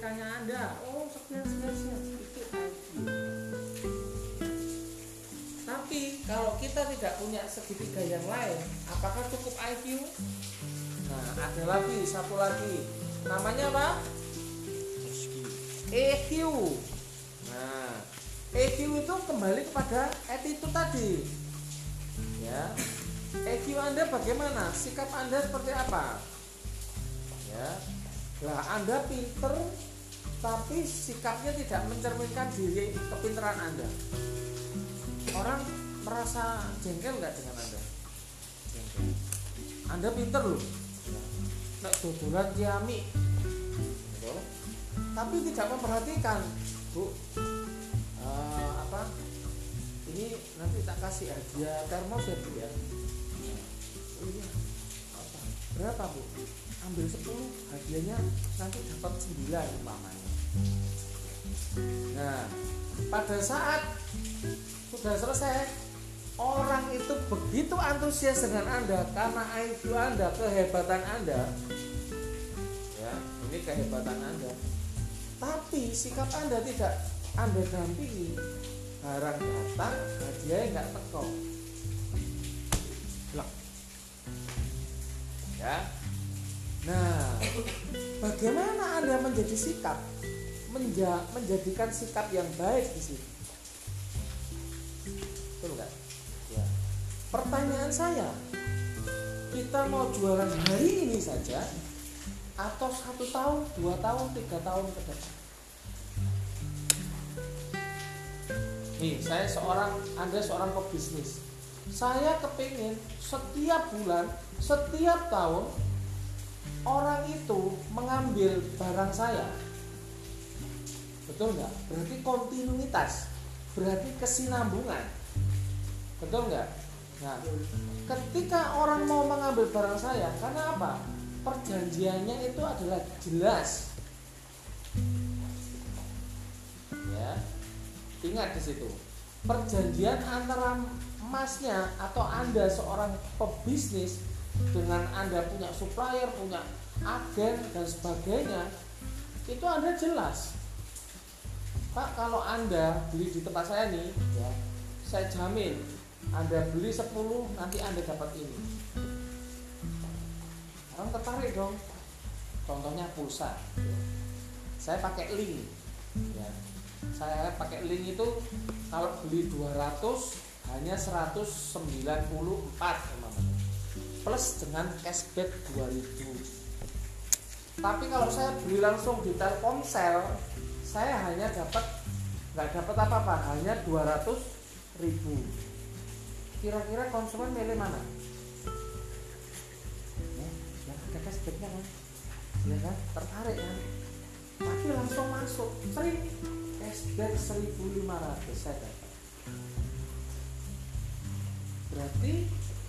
IPK-nya anda oh sekian sekian sekian. Itu IQ tapi kalau kita tidak punya segitiga yang lain apakah cukup IQ nah ada lagi satu lagi. Namanya apa? EQ nah EQ itu kembali kepada attitude tadi. Ya. EQ anda bagaimana? Sikap anda seperti apa? Ya. Lah anda pinter tapi sikapnya tidak mencerminkan diri kepinteran anda. Orang merasa jengkel nggak dengan anda? Anda pinter loh. Nek dodolan kiami tapi tidak memperhatikan. Bu uh, apa? Ini nanti tak kasih hadiah termos ya bu ya? Oh iya. Apa? Berapa bu? Ambil 10 hadiahnya nanti dapat 9 umpamanya nah pada saat sudah selesai orang itu begitu antusias dengan anda karena IQ anda kehebatan anda ya ini kehebatan anda tapi sikap anda tidak anda dampingi. Barang datang hadiahnya nggak teko. Ya. Nah bagaimana anda menjadi sikap menja menjadikan sikap yang baik di sini betul nggak? Ya. Pertanyaan saya kita mau jualan hari ini saja atau satu tahun dua tahun tiga tahun ke depan? Nih saya seorang anda seorang pebisnis. Saya kepingin setiap bulan setiap tahun orang itu mengambil barang saya betul nggak? Berarti kontinuitas berarti kesinambungan. Betul nggak? Nah ketika orang mau mengambil barang saya karena apa? Perjanjiannya itu adalah jelas. Ya ingat di situ. Perjanjian antara emasnya atau anda seorang pebisnis dengan anda punya supplier punya agen dan sebagainya itu anda jelas pak kalau anda beli di tempat saya nih ya. saya jamin anda beli 10 nanti anda dapat ini. Orang tertarik dong. Contohnya pulsa. Saya pakai link. Ya. Saya pakai link itu kalau beli 200 hanya 194 namanya plus dengan cashback 2000 tapi kalau saya beli langsung di Telkomsel saya hanya dapat nggak dapat apa-apa hanya 200 ribu. Kira-kira konsumen milih mana? Ya, yang ada cashbacknya kan? Ya kan? Tertarik kan? Tapi langsung masuk. Sering cashback 1500 saya dapat. Berarti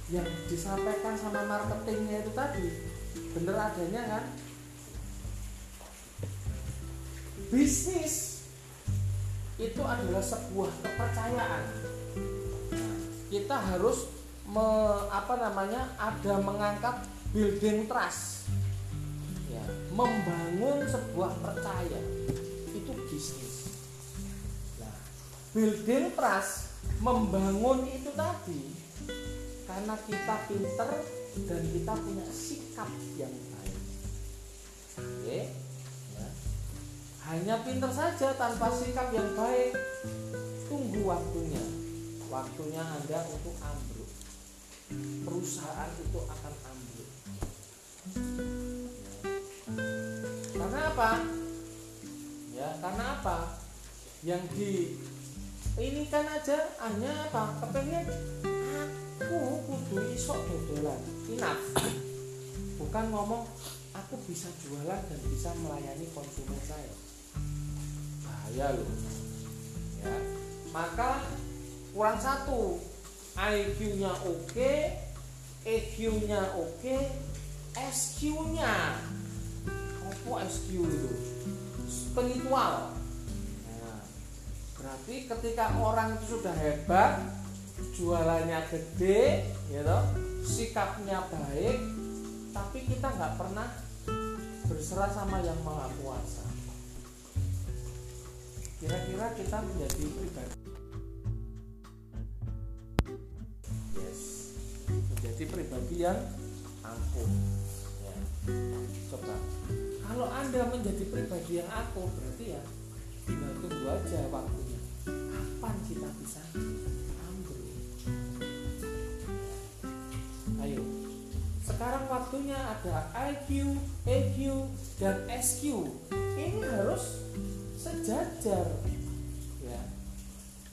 yang disampaikan sama marketingnya itu tadi bener adanya kan bisnis itu adalah sebuah kepercayaan. Kita harus me, apa namanya ada mengangkat building trust. Ya, membangun sebuah percaya. Itu bisnis. Nah, building trust membangun itu tadi karena kita pinter dan kita punya sikap yang baik. Oke? ya. Hanya pinter saja tanpa sikap yang baik. Tunggu waktunya. Waktunya anda untuk ambruk. Perusahaan itu akan ambruk. Karena apa? Ya karena apa? Yang di ini kan aja hanya apa? Kepengen aku kudu isok dodolan. Enough. Bukan ngomong aku bisa jualan dan bisa melayani konsumen saya bahaya loh ya. Maka kurang satu IQ-nya oke EQ-nya oke SQ-nya apa SQ itu? Spiritual. Nah, berarti ketika orang itu sudah hebat jualannya gede gitu sikapnya baik tapi kita nggak pernah berserah sama yang maha kuasa kira-kira kita menjadi pribadi. Yes. Menjadi pribadi yang angkuh ya. coba. Kalau anda menjadi pribadi yang angkuh berarti ya tinggal tunggu aja waktunya. Kapan kita bisa ayo. Sekarang waktunya ada IQ, EQ, dan SQ ini harus sejajar. Ya.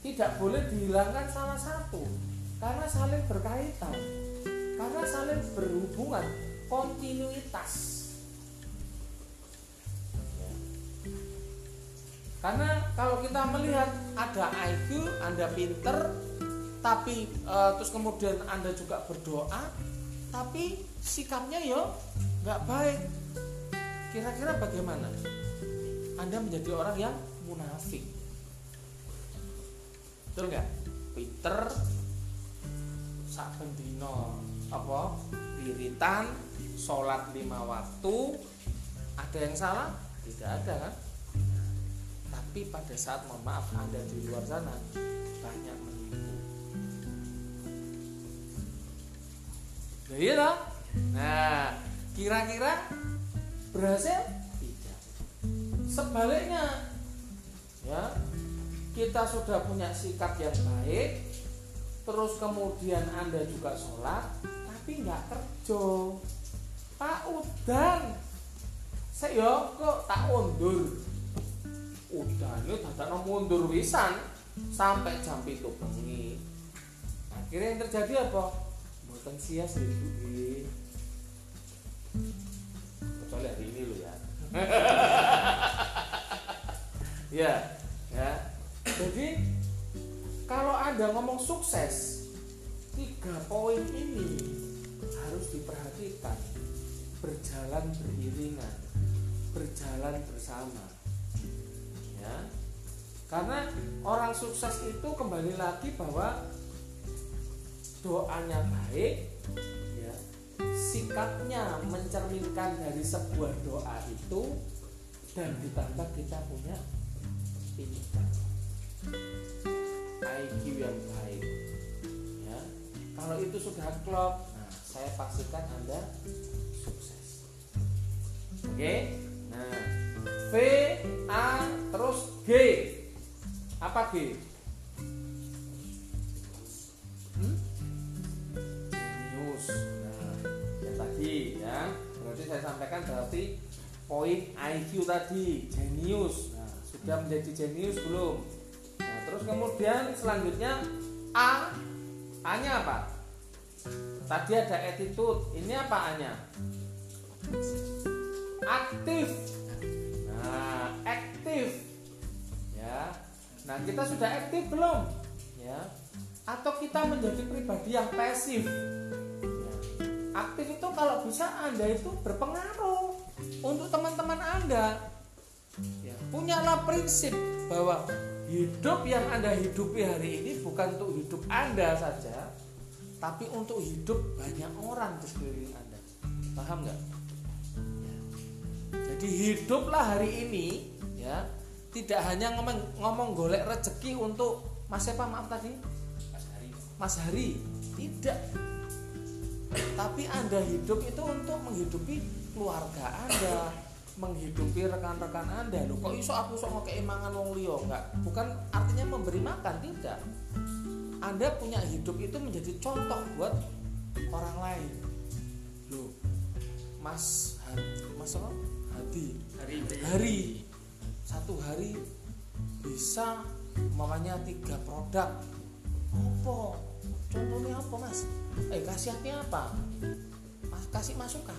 Tidak boleh dihilangkan salah satu. Karena saling berkaitan. Karena saling berhubungan. Kontinuitas. Ya. karena kalau kita melihat ada IQ Anda pinter tapi e, terus kemudian Anda juga berdoa tapi sikapnya yo nggak baik. Kira-kira bagaimana anda menjadi orang yang munafik. Betul nggak? Peter sak bendino apa? Wiritan sholat lima waktu. Ada yang salah? Tidak ada kan? Tapi pada saat mohon maaf anda di luar sana banyak menipu. Iya nah kira-kira berhasil sebaliknya ya kita sudah punya sikap yang baik terus kemudian anda juga sholat tapi nggak kerja. Pak udan saya kok tak undur udan itu tak mundur wisan sampai jam itu bengi. Akhirnya yang terjadi apa? Bukan sia seribu kecuali hari ini lo ya ya ya. Jadi kalau anda ngomong sukses tiga poin ini harus diperhatikan. Berjalan beriringan berjalan bersama. Ya. Karena orang sukses itu kembali lagi bahwa doanya baik sikapnya mencerminkan dari sebuah doa itu dan ditambah kita punya pintar IQ yang baik. Ya. Kalau itu sudah klop nah saya pastikan anda sukses. Oke? Nah V A terus G. Apa G saya sampaikan berarti poin IQ tadi jenius nah, sudah menjadi jenius belum? Nah terus kemudian selanjutnya A. A nya apa? Tadi ada attitude. Ini apa A nya aktif. Nah aktif. Ya. Nah kita sudah aktif belum? Ya. Atau kita menjadi pribadi yang pasif aktif itu kalau bisa anda itu berpengaruh untuk teman-teman anda. Ya, punyalah prinsip bahwa hidup yang anda hidupi hari ini bukan untuk hidup anda saja tapi untuk hidup banyak orang di sekeliling anda. Paham nggak? Ya. jadi hiduplah hari ini ya tidak hanya ngomong ngomong golek rezeki untuk mas siapa maaf tadi? Mas Hari. Mas Hari. Tidak tapi anda hidup itu untuk menghidupi keluarga anda menghidupi rekan-rekan anda. Loh kok iso aku sok keimangan wong liya? Enggak. Bukan artinya memberi makan tidak. Anda punya hidup itu menjadi contoh buat orang lain. Loh Mas Mas apa? Hadi. Hari hari. Satu hari bisa mamanya tiga produk. Apa? Contohnya apa mas eh kasihnya apa? Mas kasih masukan.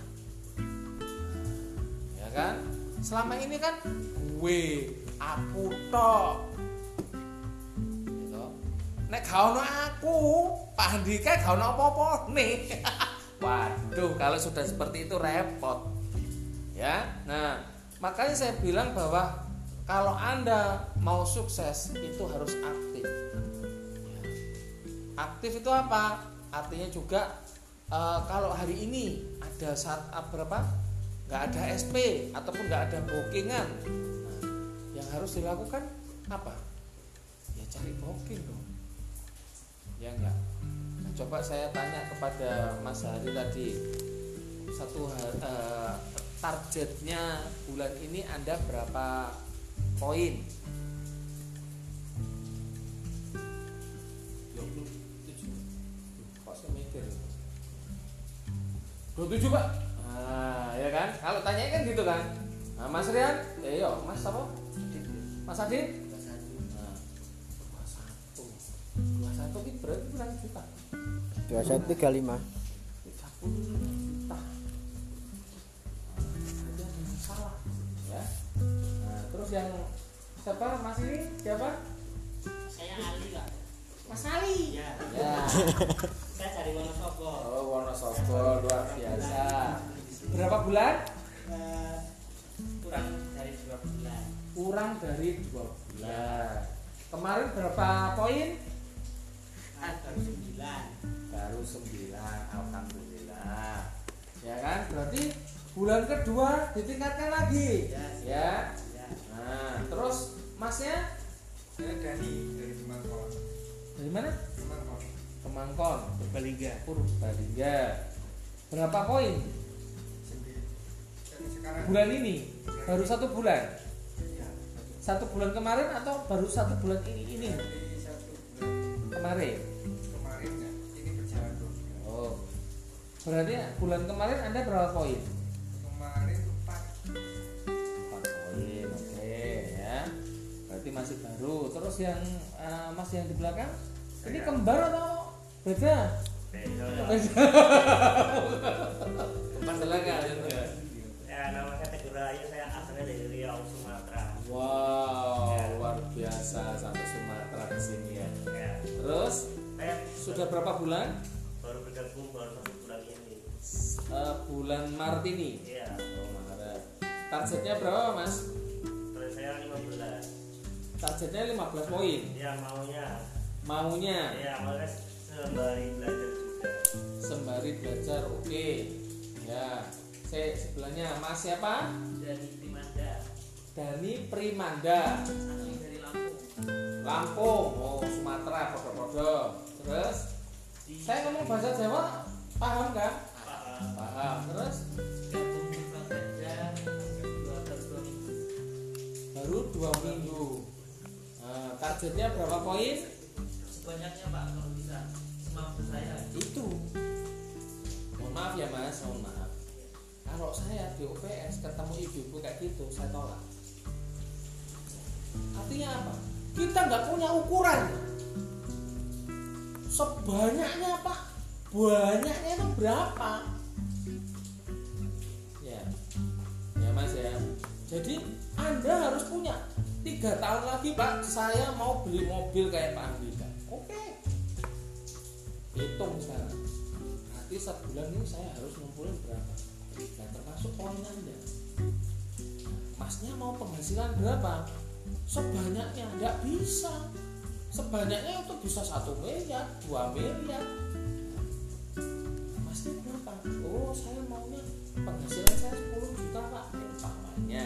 Ya kan? Selama ini kan gue aku tok. Gitu. nek kau aku Pak Andika kau apa-apa nih waduh kalau sudah seperti itu repot. Ya nah makanya saya bilang bahwa kalau anda mau sukses itu harus aktif. Aktif itu apa artinya juga uh, kalau hari ini ada saat uh, berapa? Nggak ada SP ataupun nggak ada bookingan. Nah, yang harus dilakukan apa? Ya cari booking dong. Ya enggak nah, coba saya tanya kepada Mas Hari tadi satu uh, targetnya bulan ini anda berapa poin 27 pak. Nah, ya kan? Kalau tanya kan gitu kan? Nah, Mas Rian? Ya yo Mas apa? Mas Adit nah, 21 21 itu berarti berapa juta. 21 35 30 juta ada yang salah ya. Nah, terus yang siapa? Mas ini? Siapa? Saya Ali pak. Mas Ali ya, ya. saya dari Wonosobo. Oh Wonosobo luar biasa. Berapa bulan? Uh, kurang dari dua bulan. Kurang dari dua bulan. Kemarin berapa poin? Ah, baru sembilan. Baru sembilan alhamdulillah. Ya kan? Berarti bulan kedua ditingkatkan lagi. Ya ya. Ya nah terus masnya? Saya Dani dari Semangkon. dari mana. Kemangkon Purbalingga Purbalingga berapa sekarang bulan ini? Baru satu bulan? Ya, satu bulan kemarin atau baru satu bulan ini ini? Kemarin? kemarin ya, ini berjalan dua bulan. oh. Berarti bulan kemarin anda berapa poin Kemarin empat. Empat poin, oke ya. Berarti masih baru. Terus yang eh, Mas yang di belakang? Ini Saya. kembar atau beda? beda Beda. Silakan. ya nama saya Teguh Rahayu saya asalnya dari Riau Sumatera Wow, luar biasa sampai Sumatera ke sini ya. ya Terus saya sudah berapa bulan? baru bergabung baru satu bulan ini Eh, bulan Maret ini. iya Oh, Maret. Targetnya berapa, Mas? terus saya 15 Targetnya 15 poin. ya maunya Maunya ya maunya sembari belajar juga. Sembari belajar, oke. Ya. Saya sebelahnya Mas siapa? dari Primanda. Dani Primanda. Asli dari Lampung. Lampung oh Sumatera podo-podo. Terus? Di saya ngomong bahasa Jawa paham kan? Pak paham. Terus? Baru dua minggu. Nah, targetnya berapa poin sebanyaknya pak kalau bisa. Semampu saya. Itu. Mohon maaf ya mas. Mohon maaf. Kalau saya di UPS ketemu ibu-ibu kayak gitu saya tolak. Artinya apa? Kita nggak punya ukuran. Sebanyaknya pak. Banyaknya itu berapa? Ya. Ya mas ya. Jadi anda harus punya. Tiga tahun lagi pak saya mau beli mobil kayak Pak Andika oke. Hitung sekarang. Berarti sebulan ini saya harus ngumpulin berapa? Dan termasuk poin anda. Masnya mau penghasilan berapa? Sebanyaknya nggak bisa. Sebanyaknya itu bisa satu miliar dua miliar. Masnya berapa? Oh saya maunya penghasilan saya 10 juta pak. Umpamanya.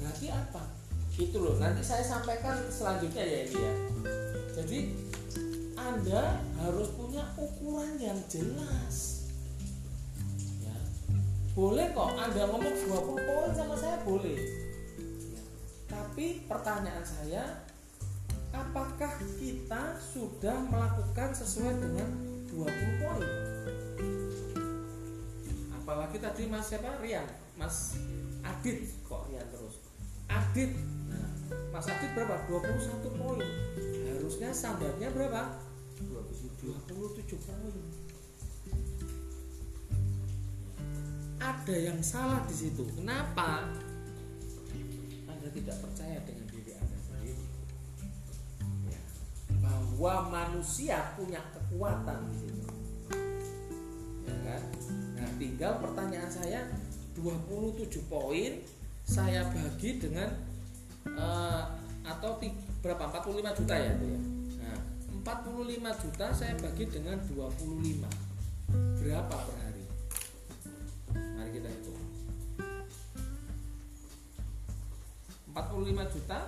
Berarti apa itu loh. Nanti saya sampaikan selanjutnya ya ini ya. Jadi anda harus punya ukuran yang jelas. Ya. Boleh kok anda ngomong 20 poin sama saya? Boleh. Ya. tapi pertanyaan saya apakah kita sudah melakukan sesuai dengan 20 poin? Apalagi tadi mas siapa? Rian. Mas Adit kok Rian terus. Adit mas Adit berapa? 21 poin. Harusnya standarnya berapa? 27 poin. Ada yang salah di situ. Kenapa? Anda tidak percaya dengan diri anda sendiri. Ya. bahwa manusia punya kekuatan di situ. Ya kan? Nah tinggal pertanyaan saya 27 poin saya bagi dengan eh, atau berapa? 45 juta ya itu ya? Nah 45 juta saya bagi dengan 25 berapa per hari? Mari kita hitung. 45 juta.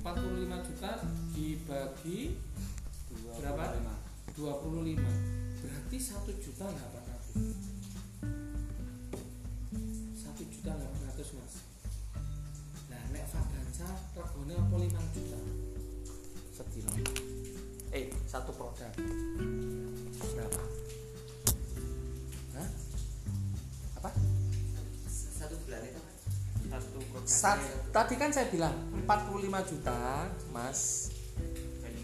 empat puluh lima juta dibagi berapa? 25 berarti satu juta delapan ratus juta delapan ratus mas. Nah nek Fagansa regone apa 5 juta? Sedina. Eh satu produk. Berapa? Hah? apa? Satu bulan itu satu Sat- tadi kan saya bilang 45 juta mas.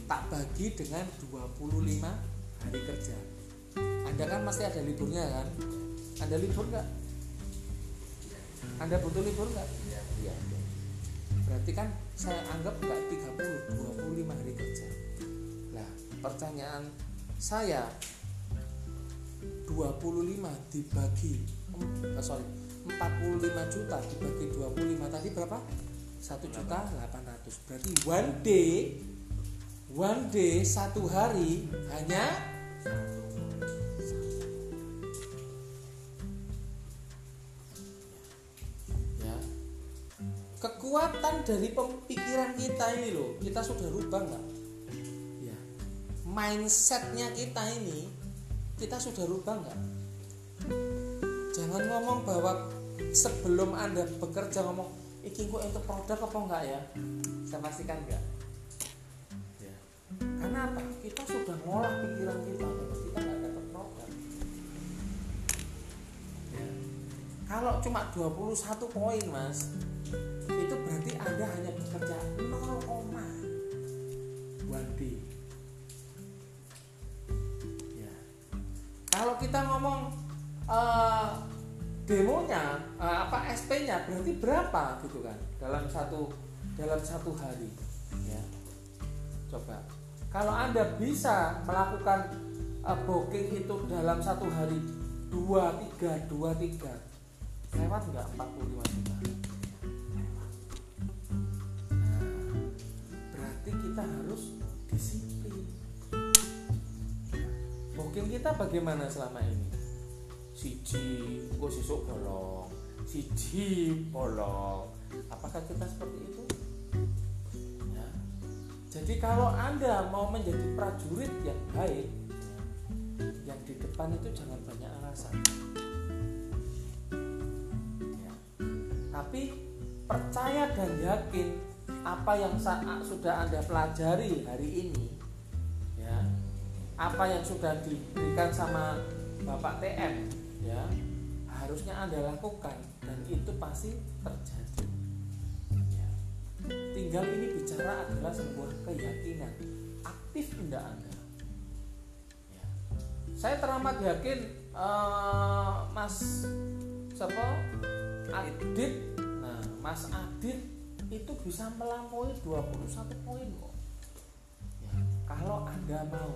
Tak bagi dengan 25 hari kerja. Anda kan pasti ada liburnya kan? Anda libur nggak anda butuh libur nggak? Iya berarti kan saya anggap nggak 30 25 hari kerja. Nah pertanyaan saya 25 dibagi eh, sorry 45 juta dibagi 25 tadi berapa? 1 juta 800 berarti one day one day satu hari hanya kekuatan dari pemikiran kita ini loh. Kita sudah rubah nggak ya mindsetnya kita ini kita sudah rubah nggak jangan ngomong bahwa sebelum anda bekerja ngomong iki kok untuk produk apa enggak ya? Saya pastikan enggak. Ya. karena apa? Kita sudah ngolah pikiran kita tapi kita nggak dapat produk. Ya. kalau cuma 21 poin mas itu berarti anda hanya bekerja 0, one day ya. kalau kita ngomong eh, demonya eh, apa SP-nya berarti berapa gitu kan dalam satu dalam satu hari ya. Coba kalau anda bisa melakukan eh, booking itu dalam satu hari dua tiga dua tiga lewat nggak 45 juta berarti kita harus disiplin. Booking kita bagaimana selama ini? Siji kok sesuk bolong. Siji bolong. Apakah kita seperti itu? Ya. jadi kalau anda mau menjadi prajurit yang baik yang di depan itu jangan banyak alasan. Ya. tapi percaya dan yakin apa yang sa- sudah anda pelajari hari ini ya apa yang sudah diberikan sama Bapak TM ya harusnya anda lakukan dan itu pasti terjadi ya. tinggal ini bicara adalah sebuah keyakinan aktif tidak anda ya. saya teramat yakin eh, Mas siapa Adit nah Mas Adit itu bisa melampaui 21 poin kok. Ya. kalau anda mau.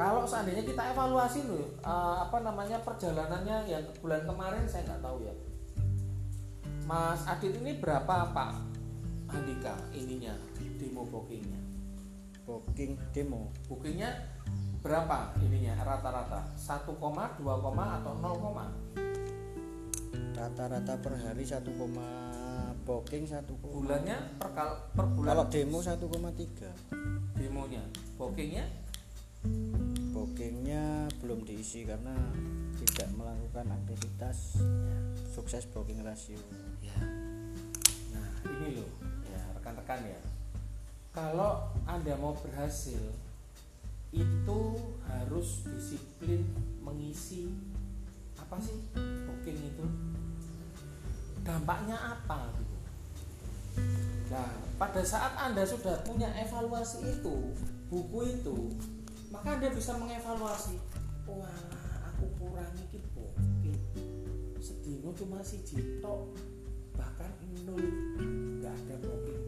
Kalau seandainya kita evaluasi loh eh, apa namanya perjalanannya yang bulan kemarin saya nggak tahu ya. Mas Adit ini berapa Pak? Andika ininya demo bookingnya. Booking demo. Bookingnya berapa ininya rata-rata? 1, 2, atau 0, rata-rata per hari 1, booking 1, bulannya per, kal- per bulan? Kalau demo 1,3 demonya. Bookingnya? Bookingnya belum diisi karena tidak melakukan aktivitas sukses booking rasio. Ya. Nah ini loh. Ya rekan-rekan ya. Kalau anda mau berhasil itu harus disiplin mengisi apa sih booking itu dampaknya apa gitu nah pada saat anda sudah punya evaluasi itu buku itu maka anda bisa mengevaluasi wah aku kurang iki booking sedino cuma si tok bahkan nol nggak ada booking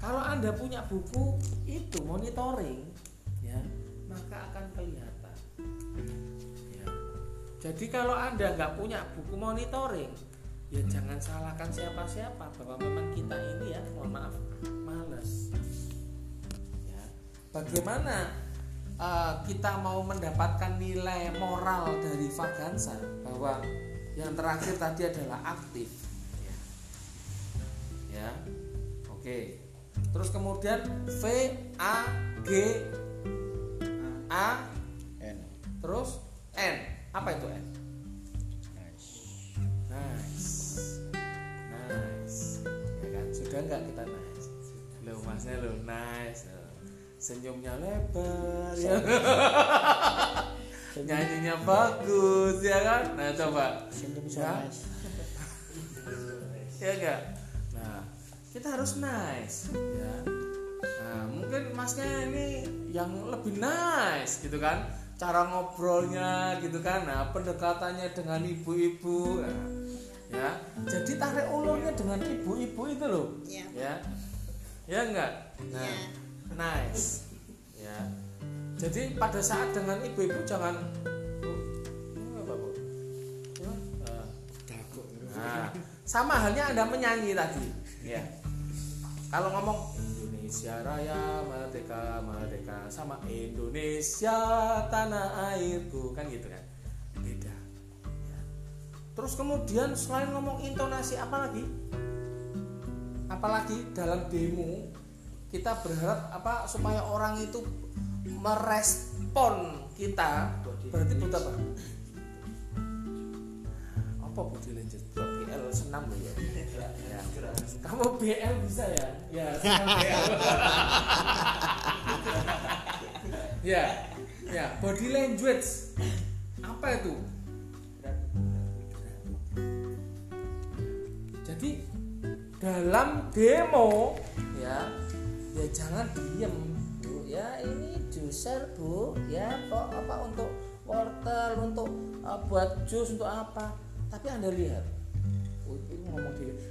kalau anda punya buku itu monitoring ya maka akan kelihatan. Jadi kalau anda nggak punya buku monitoring ya jangan salahkan siapa-siapa. Bahwa memang kita ini ya mohon maaf males. Ya. Bagaimana eh, kita mau mendapatkan nilai moral dari vagansa bahwa yang terakhir tadi adalah aktif? Ya. Oke. Terus kemudian V A G A N. Terus N apa itu N nice. Nice. Nice ya kan sudah nggak kita nice? Lo masnya lo nice. Senyumnya lebar. Ya nyanyinya bagus ya kan? Nah coba. Senyum Ya. nice. Ya enggak nah kita harus nice. Ya. Nah mungkin masnya ini yang lebih nice gitu kan cara ngobrolnya gitu kan nah pendekatannya dengan ibu-ibu nah, ya jadi tarik ulurnya dengan ibu-ibu itu loh Iya. ya ya enggak nah Iya. nice ya jadi pada saat dengan ibu-ibu jangan Apa? Ah. Nah, sama halnya Anda menyanyi tadi. Ya. Kalau ngomong Indonesia Raya Merdeka Merdeka sama Indonesia tanah airku kan gitu kan. Beda. Ya. Terus kemudian selain ngomong intonasi apa lagi? Apalagi dalam demo kita berharap apa supaya orang itu merespon kita berarti butuh apa? apa body language BL senam loh ya. ya. Kamu BL bisa ya? Ya, BL. ya, ya, body language. Apa itu? Jadi dalam demo ya, ya jangan diem bu. Ya ini juicer bu, ya kok apa untuk wortel, untuk uh, buat jus, untuk apa? Tapi anda lihat,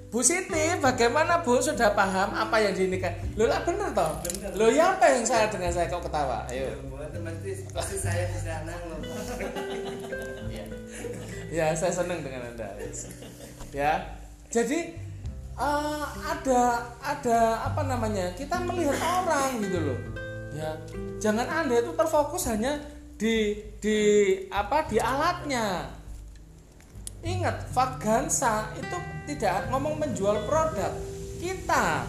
Bu Siti, bagaimana Bu sudah paham apa yang dinikah? Lo lah bener toh? Lo ya apa yang saya dengan saya kok ketawa? Ayo. Pasti saya di sana ya saya senang dengan anda ya jadi eh, ada ada apa namanya kita melihat orang gitu loh ya jangan anda itu terfokus hanya di di apa di alatnya ingat Vagansa itu tidak ngomong menjual produk. Kita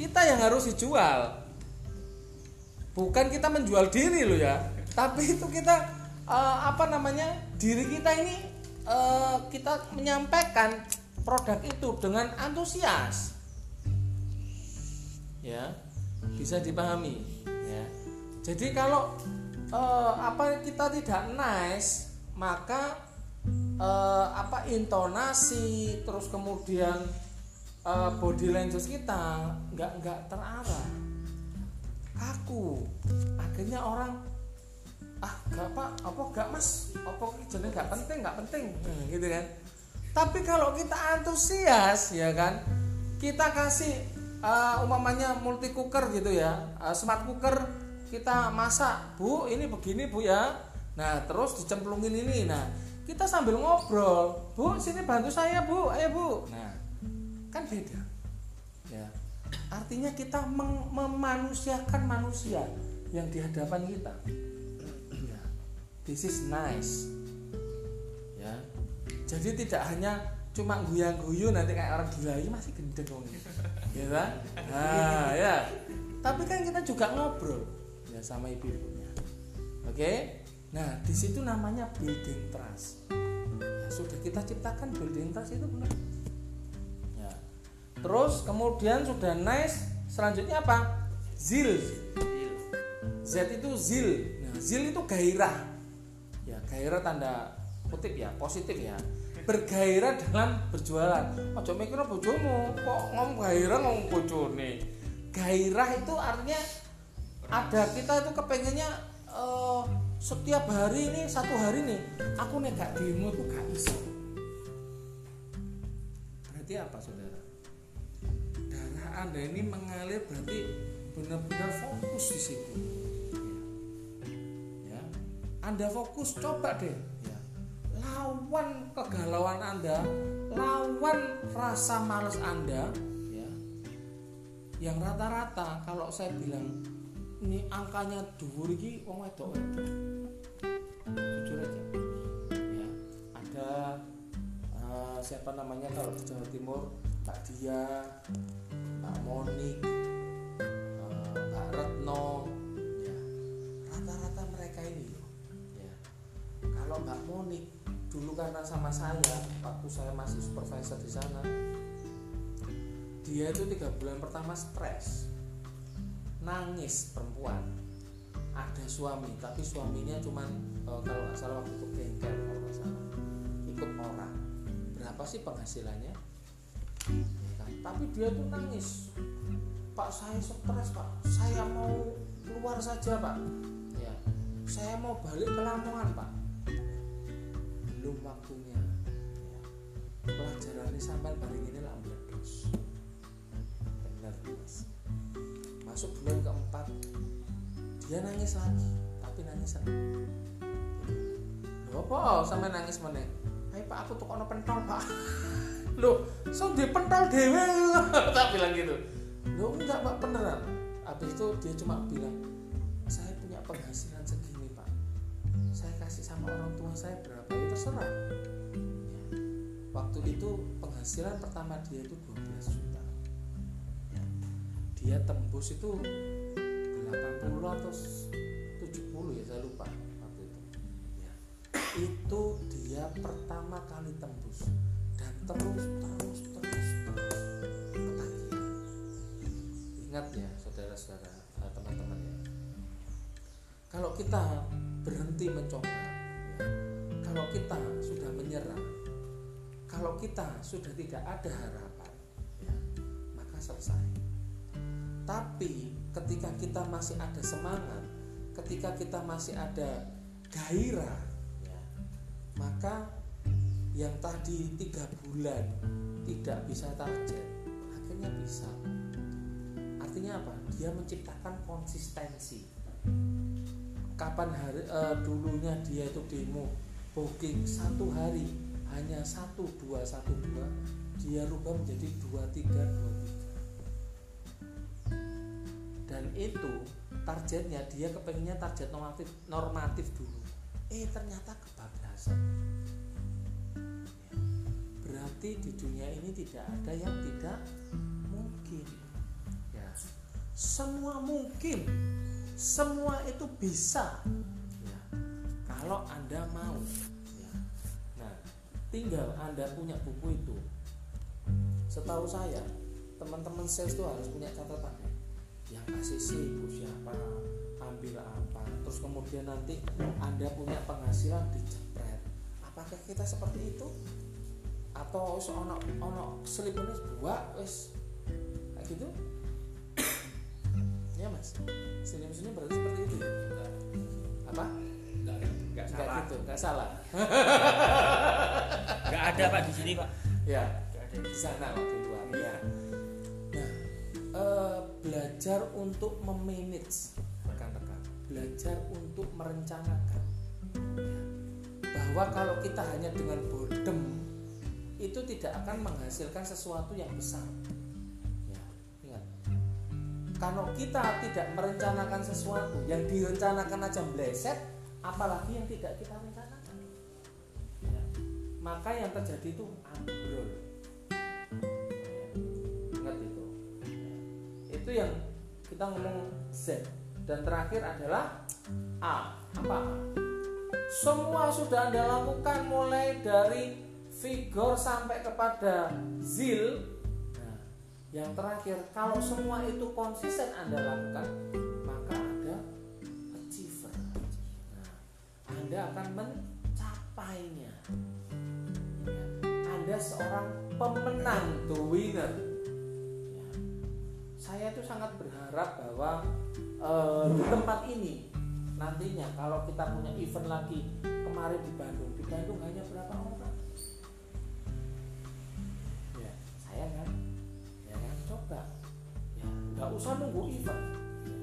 kita yang harus dijual. Bukan kita menjual diri loh ya. Tapi itu kita eh, apa namanya diri kita ini eh, kita menyampaikan produk itu dengan antusias. Ya bisa dipahami ya. Jadi kalau eh, apa kita tidak nice maka eh, apa intonasi terus kemudian eh, body language kita nggak nggak terarah. Kaku. Akhirnya orang ah gak apa apa gak mas? Apa jadi gak penting gak penting? Nah, gitu kan. Tapi kalau kita antusias ya kan kita kasih uh, umpamanya multi cooker gitu ya uh, smart cooker kita masak bu ini begini bu ya. Nah terus dicemplungin ini. Nah kita sambil ngobrol. Bu sini bantu saya bu. Ayo bu. Nah. Kan beda. Ya. Artinya kita memanusiakan manusia yang di hadapan kita. Ya. This is nice. Ya. Jadi tidak hanya cuma guyang-guyu nanti kayak orang gila ini masih gendeng wong ini." ya kan nah ya. Tapi kan kita juga ngobrol. Ya sama ibu-ibunya. Oke nah di situ namanya building trust ya, sudah kita ciptakan building trust itu benar ya terus kemudian sudah nice selanjutnya apa zil Z itu zil. Nah, zil itu gairah. Ya, gairah tanda kutip ya, positif ya. Bergairah dalam berjualan. Ojo mikir bojomu, kok ngomong gairah ngomong bojone. Gairah itu artinya ada kita itu kepengennya eh, setiap hari ini satu hari nih aku nih gak demo tuh gak bisa. Berarti apa saudara? Darah anda ini mengalir berarti benar-benar fokus di situ ya anda fokus coba deh ya. lawan kegalauan anda lawan rasa males anda ya yang rata-rata kalau saya bilang ini angkanya dhuwur iki wong wedok jujur aja. Ya ada eh, siapa namanya kalau di Jawa Timur? Mbak Dia Mbak Monik Mbak Retno. Ya rata-rata mereka ini loh ya. Kalau Mbak Monik dulu karena sama saya waktu saya masih supervisor di sana dia itu tiga bulan pertama stres nangis perempuan. Ada suami tapi suaminya cuman eh, kalau nggak salah waktu itu bengkel kalau nggak salah. Ikut orang. Berapa sih penghasilannya? Tapi dia tuh nangis. Pak saya stres pak. Saya mau keluar saja pak. Ya. Saya mau balik ke Lamongan pak. Belum waktunya. Ya. pelajaran ini sampai hari ini lah meledos masuk bulan keempat dia nangis lagi tapi nangis lagi apa? Sampe nangis meneh. Ayo pak aku tuh kono pentol pak. Loh, so dia pentol dewe tak bilang gitu. Loh enggak pak beneran. Habis itu dia cuma bilang saya punya penghasilan segini pak. Saya kasih sama orang tua saya berapa ya terserah. Ya. waktu itu penghasilan pertama dia itu 12 juta. Dia tembus itu 80 atau 70 ya saya lupa waktu itu. Ya. itu dia pertama kali tembus dan terus terus terus terus. Ingat ya saudara-saudara eh, teman-teman ya. Kalau kita berhenti mencoba ya, kalau kita sudah menyerah kalau kita sudah tidak ada harapan ya, maka selesai tapi ketika kita masih ada semangat ketika kita masih ada gairah ya, maka yang tadi tiga bulan tidak bisa target akhirnya bisa. Artinya apa? Dia menciptakan konsistensi. Kapan hari eh, dulunya dia itu demo booking satu hari hanya satu dua satu dua dia rubah menjadi dua tiga dua tiga dan itu targetnya dia kepengennya target normatif normatif dulu. Eh ternyata kebablasan. Berarti di dunia ini tidak ada yang tidak mungkin. Ya. Semua mungkin. Semua itu bisa. Ya. Kalau anda mau. Ya. nah tinggal anda punya buku itu. Setahu saya teman-teman sales itu harus punya catatan yang ACC itu siapa ambil apa. Terus kemudian nanti anda punya penghasilan dijepret apakah kita seperti itu? Atau wis ono ono selipune dua wis. Kayak gitu. Ya mas. Senyum senyum berarti seperti itu ya? Apa? Enggak, enggak Nggak salah. gitu nggak salah. Enggak ada Pak di sini, Pak. ya. Di sana waktu itu ya eh, belajar untuk memanage. Rekan-rekan belajar untuk merencanakan. Bahwa kalau kita hanya dengan boredom itu tidak akan menghasilkan sesuatu yang besar. Ya ingat. Kalau kita tidak merencanakan sesuatu yang direncanakan aja meleset apalagi yang tidak kita rencanakan. Ya. maka yang terjadi itu ambrol itu yang kita ngomong Z. Dan terakhir adalah A. Apa? Semua sudah anda lakukan mulai dari figure sampai kepada zil. Nah, yang terakhir kalau semua itu konsisten anda lakukan maka ada achiever nah, anda akan mencapainya. Ya. anda seorang pemenang the winner. Saya itu sangat berharap bahwa eh, di tempat ini nantinya kalau kita punya event lagi kemarin di Bandung di Bandung hanya berapa orang. Ya saya kan ya kan? Coba. Ya nggak usah nunggu event. Ya.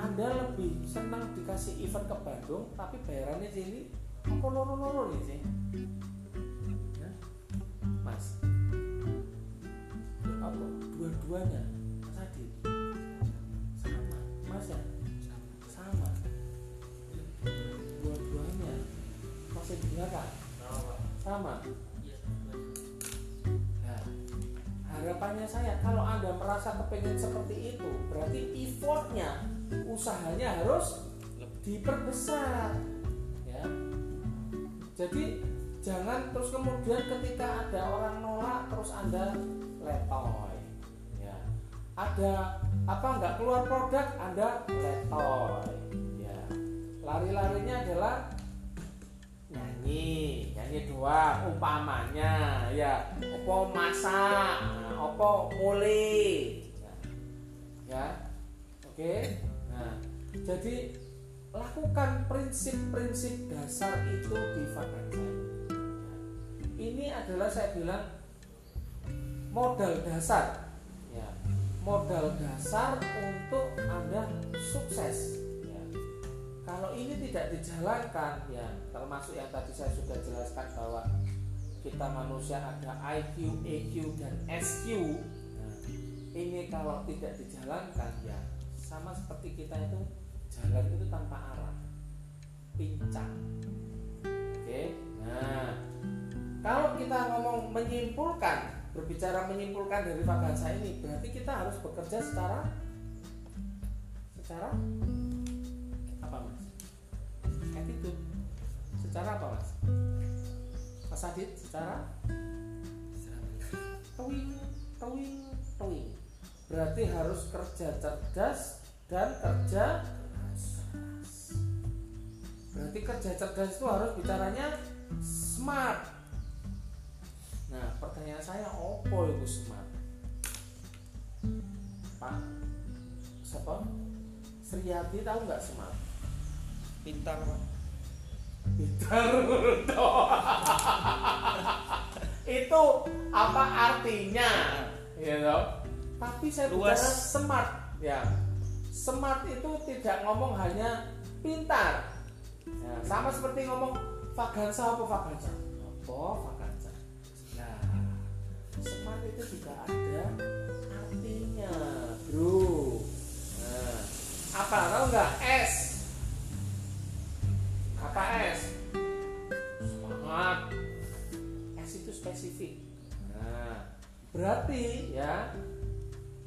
anda lebih senang dikasih event ke Bandung tapi bayarannya sini apa loro-loro nih sih Ya. kok dua-duanya. tadi sama mas ya? Sama. Dua-duanya. Masih di belakang sama. Nah, harapannya saya kalau anda merasa kepengen seperti itu berarti effortnya usahanya harus diperbesar ya. Jadi jangan terus kemudian ketika ada orang nolak terus anda letoy ya. Ada apa nggak keluar produk anda letoy ya. Lari-larinya adalah nyanyi nyanyi doang umpamanya. Ya opo masak nah, opo mulai. Ya, ya. oke. Nah jadi lakukan prinsip-prinsip dasar itu di Vakansa ini adalah saya bilang modal dasar modal dasar untuk anda sukses. Ya. Kalau ini tidak dijalankan ya termasuk yang tadi saya sudah jelaskan bahwa kita manusia ada IQ, EQ dan SQ nah, ini kalau tidak dijalankan ya sama seperti kita itu jalan itu tanpa arah. Pincang. Oke nah kalau kita ngomong menyimpulkan berbicara menyimpulkan dari vakansa ini berarti kita harus bekerja secara secara apa mas? Attitude. Secara apa mas? Mas Adit secara towing towing towing berarti harus kerja cerdas dan kerja berarti kerja cerdas itu harus bicaranya smart nah pertanyaan saya opo itu smart pak siapa? Sriyati tahu nggak smart pintar pak. Pintar itu apa artinya? Ya toh? tapi saya Luas. bicara smart ya. Smart itu tidak ngomong hanya pintar. Ya, sama seperti ngomong vagansa apa vagansa apa vagansa smart itu juga ada artinya bro. Nah, apa tahu nggak? S apa S semangat. S itu spesifik. Nah berarti ya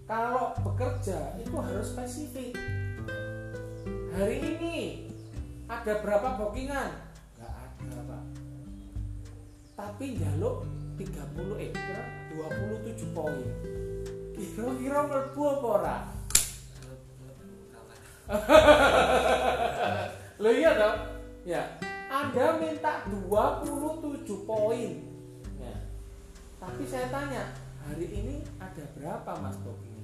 kalau bekerja itu harus spesifik. Hari ini ada berapa bookingan? Nggak ada pak. Tapi jaluk 30 eh kira 27 poin kira-kira mlebu apa ora Lo iya dong? Ya. Anda minta 27 poin. Ya. Tapi saya tanya, hari ini ada berapa Mas booking?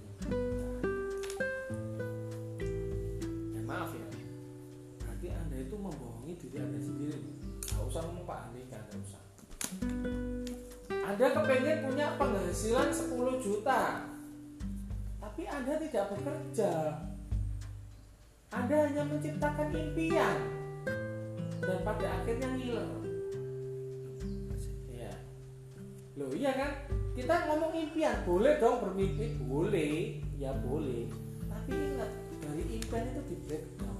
Ya maaf ya. Berarti Anda itu membohongi diri Anda sendiri. Gak usah ngomong Pak Andika, gak usah. Anda kepengen punya penghasilan 10 juta. Tapi Anda tidak bekerja. Anda hanya menciptakan impian dan pada akhirnya ngiler. Iya. Loh iya kan? Kita ngomong impian, boleh dong bermimpi, boleh, ya boleh. Tapi ingat dari impian itu di breakdown.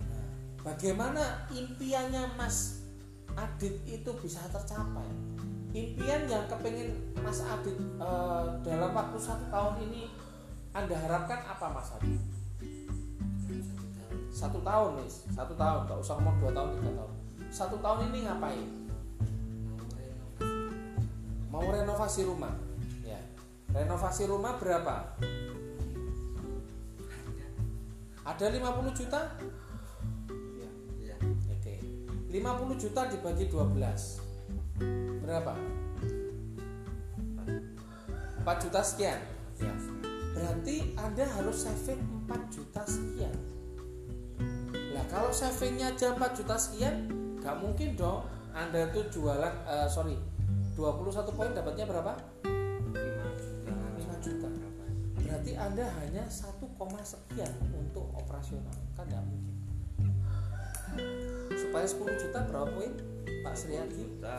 Nah, bagaimana impiannya Mas Adit itu bisa tercapai? Impian yang kepengen Mas Adit eh, dalam waktu satu tahun ini Anda harapkan apa Mas Adit? satu tahun nih satu tahun gak usah ngomong dua tahun tiga tahun. Satu tahun ini ngapain? Mau renovasi rumah? Ya. Renovasi rumah berapa? Ada 50 juta? Iya. oke. 50 juta dibagi 12 berapa 4 juta sekian. Ya. berarti anda harus saving 4 juta sekian. Nah kalau savingnya aja 4 juta sekian Gak mungkin dong Anda tuh jualan eh, Sorry 21 poin dapatnya berapa? 5 juta. Berarti Anda hanya 1, sekian untuk operasional. Kan gak mungkin. Supaya 10 juta berapa poin? Pak Sriyadi tiga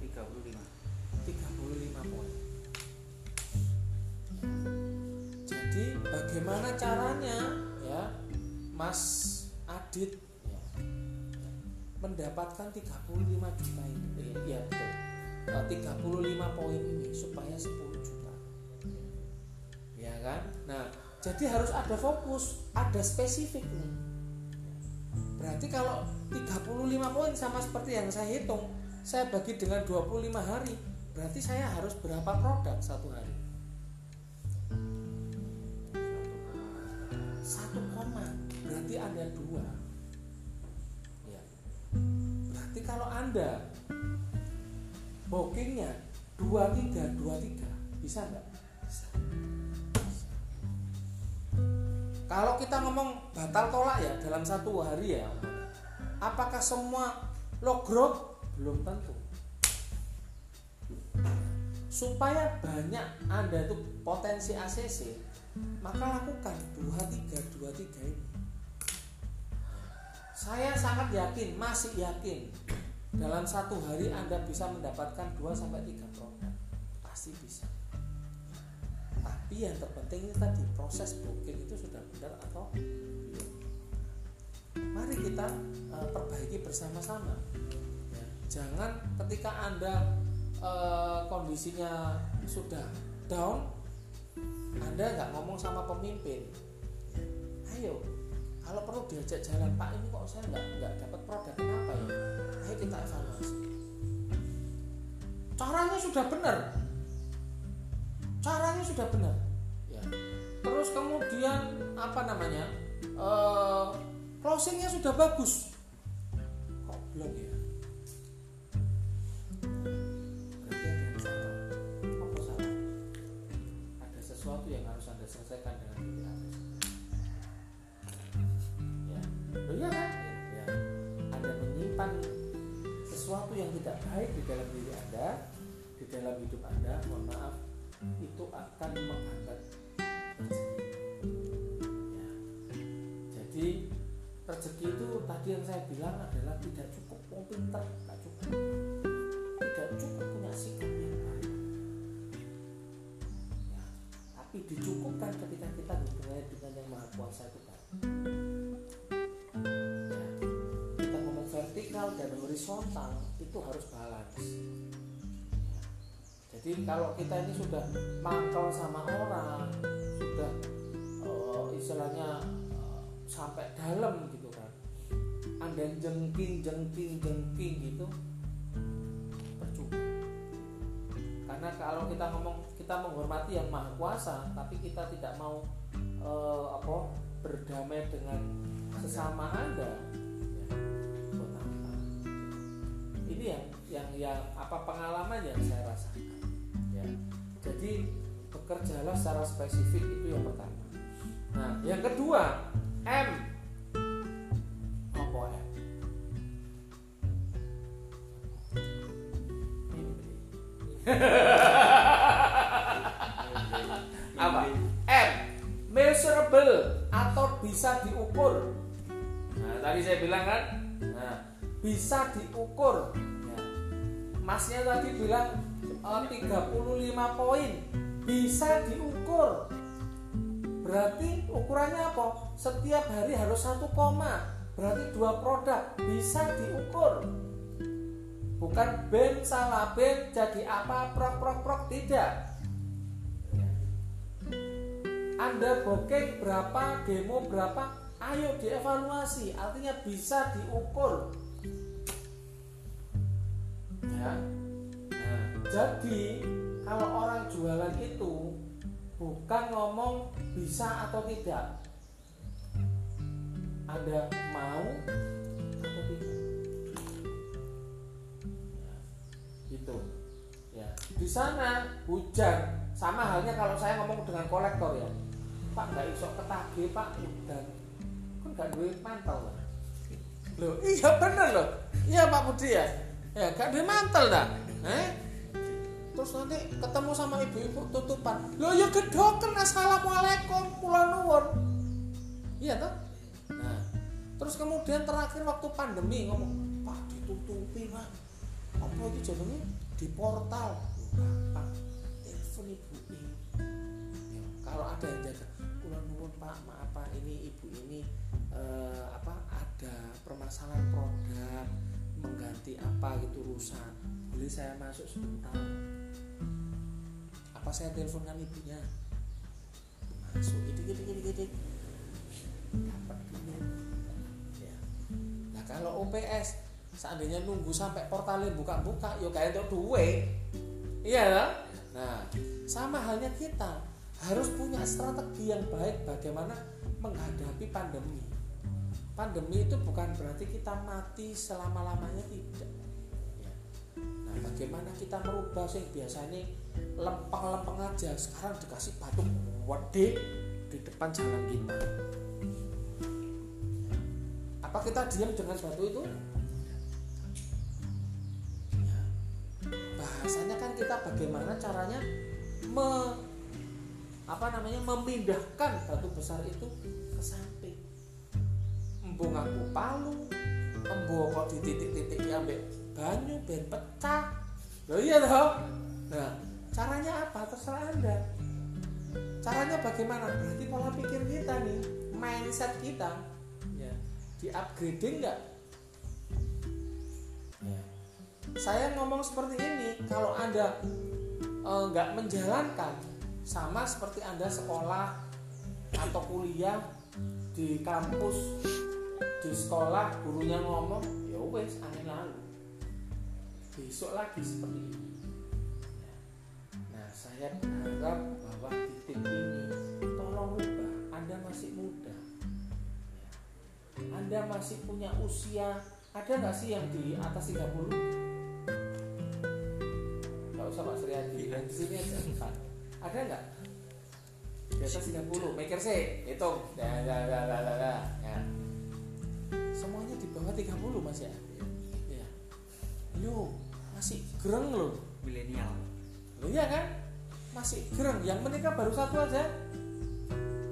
35 35 poin. Jadi bagaimana caranya ya Mas Adit ya, mendapatkan 35 juta ini? ya betul. Nah, 35 poin ini supaya 10 juta. Ya kan? Nah jadi harus ada fokus ada spesifik nih. Berarti kalau 35 poin sama seperti yang saya hitung, saya bagi dengan 25 hari, berarti saya harus berapa produk satu hari? Satu koma, berarti ada dua. Ya. Berarti kalau anda bookingnya dua tiga dua tiga bisa nggak? Bisa. Kalau kita ngomong batal tolak ya dalam satu hari ya, apakah semua logrok? Belum tentu. Supaya banyak Anda itu potensi ACC, maka lakukan 23 23 ini. Saya sangat yakin, masih yakin dalam satu hari Anda bisa mendapatkan 2 sampai 3 produk. Pasti bisa tapi yang terpenting ini tadi proses booking itu sudah atau mari kita uh, perbaiki bersama-sama. Ya, jangan ketika anda uh, kondisinya sudah down anda nggak ngomong sama pemimpin. Ayo kalau perlu diajak jalan pak ini kok saya nggak nggak dapat produk kenapa ya? Ayo kita evaluasi. Caranya sudah benar. Caranya sudah benar. ya terus kemudian apa namanya uh, sudah bagus. Kok belum ya? Sesuatu yang harus anda selesaikan dengan diri anda ya. Oh iya kan? Ya. menyimpan sesuatu yang tidak baik di dalam diri anda di dalam hidup anda mohon maaf itu akan menghambat. Ya. Jadi rezeki itu tadi yang saya bilang adalah tidak cukup mau pinter, tidak cukup, tidak cukup punya sikap yang baik. Ya. Tapi dicukupkan ketika kita hubungannya dengan yang maha kuasa itu kan. Ya. Kita ngomong vertikal dan horizontal itu harus balance jadi kalau kita ini sudah mangkal sama orang sudah uh, istilahnya uh, sampai dalam gitu kan. Anda jengking jengking jengking gitu percuma. Karena kalau kita ngomong kita menghormati yang maha kuasa tapi kita tidak mau uh, apa berdamai dengan sesama anda ya, ini yang yang yang apa pengalaman yang saya rasakan jadi bekerjalah secara spesifik itu yang pertama. Nah yang kedua M. Apa M? Apa? M. Measurable atau bisa diukur? Nah tadi saya bilang kan? Nah bisa diukur. Ya. masnya tadi bilang uh, 35 poin. Bisa diukur. Berarti ukurannya apa? Setiap hari harus satu koma. Berarti dua produk. Bisa diukur. Bukan ben salah ben jadi apa prok prok prok tidak. Anda booking berapa demo berapa? Ayo dievaluasi. Artinya bisa diukur. Ya jadi kalau orang jualan itu bukan ngomong bisa atau tidak. Anda mau atau tidak. Ya, itu ya di sana hujan. Sama halnya kalau saya ngomong dengan kolektor ya. Pak nggak iso ketagih pak. Udan kan nggak duit mantel lah loh iya bener loh. Iya pak Budi ya. Ya nggak duit mantel dah. Eh terus nanti ketemu sama ibu-ibu tutupan. Loh ya gedoken assalamualaikum pulau nuwun. Iya toh? Nah. Terus kemudian terakhir waktu pandemi ngomong pak ditutupi pak. Apa itu jadinya? Di portal. Gampang telepon ibu kalau ada yang jaga kulon nuwun pak maaf pak ini ibu ini eh, apa ada permasalahan produk mengganti apa gitu rusak. Boleh saya masuk sebentar apa saya teleponkan ibunya? Masuk itu gitu gitu gitu dapat dulu ya. nah kalau OPS seandainya nunggu sampai portalnya buka-buka yuk kayak untuk duit. Iya lah nah sama halnya kita. Harus punya strategi yang baik bagaimana menghadapi pandemi. Pandemi itu bukan berarti kita mati selama-lamanya tidak. Ya. nah bagaimana kita merubah sih? Biasanya lempeng-lempeng aja. Sekarang dikasih batu gede di depan jalan kita. Apa kita diam dengan batu itu? Ya. bahasanya kan kita bagaimana caranya me, apa namanya memindahkan batu besar itu ke samping. Embung aku palu embung kok di titik-titik ambil banyu ben pecah. Loh iya toh? Nah caranya apa? Terserah anda. Caranya bagaimana? Berarti pola pikir kita nih mindset kita ya di upgrading nggak? Ya. saya ngomong seperti ini kalau anda eh, nggak menjalankan sama seperti anda sekolah atau kuliah di kampus di sekolah gurunya ngomong ya wes angin lalu. Besok lagi seperti ini saya berharap bahwa titik ini tolong rubah anda masih muda. Anda masih punya usia ada nggak sih yang di atas 30 nggak usah Pak Suryadi yang di sini aja ada nggak? Di atas 30 maker sih hitung. Ya, ya, ya, ya, ya, ya. ya. semuanya di bawah 30 mas ya? Ya lo masih gereng loh. Milenial. Lo ya kan masih gereng. Yang menikah baru satu aja.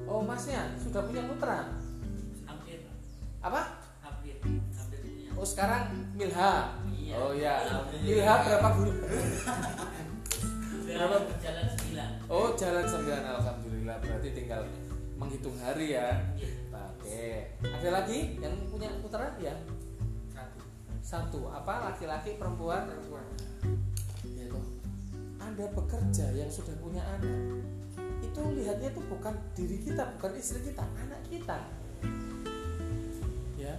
Oh masnya sudah punya putra? Hampir. Apa? Hampir. Hampir punya. Oh sekarang Milha. Iya. oh ya. Milha berapa bulan? Berapa? berjalan sembilan. Oh jalan sembilan. Alhamdulillah. Berarti tinggal menghitung hari ya. Iya. oke. Ada lagi yang punya putra? Ya satu. Satu. Apa? Laki-laki perempuan anda bekerja yang sudah punya anak itu lihatnya itu bukan diri kita bukan istri kita anak kita. Ya.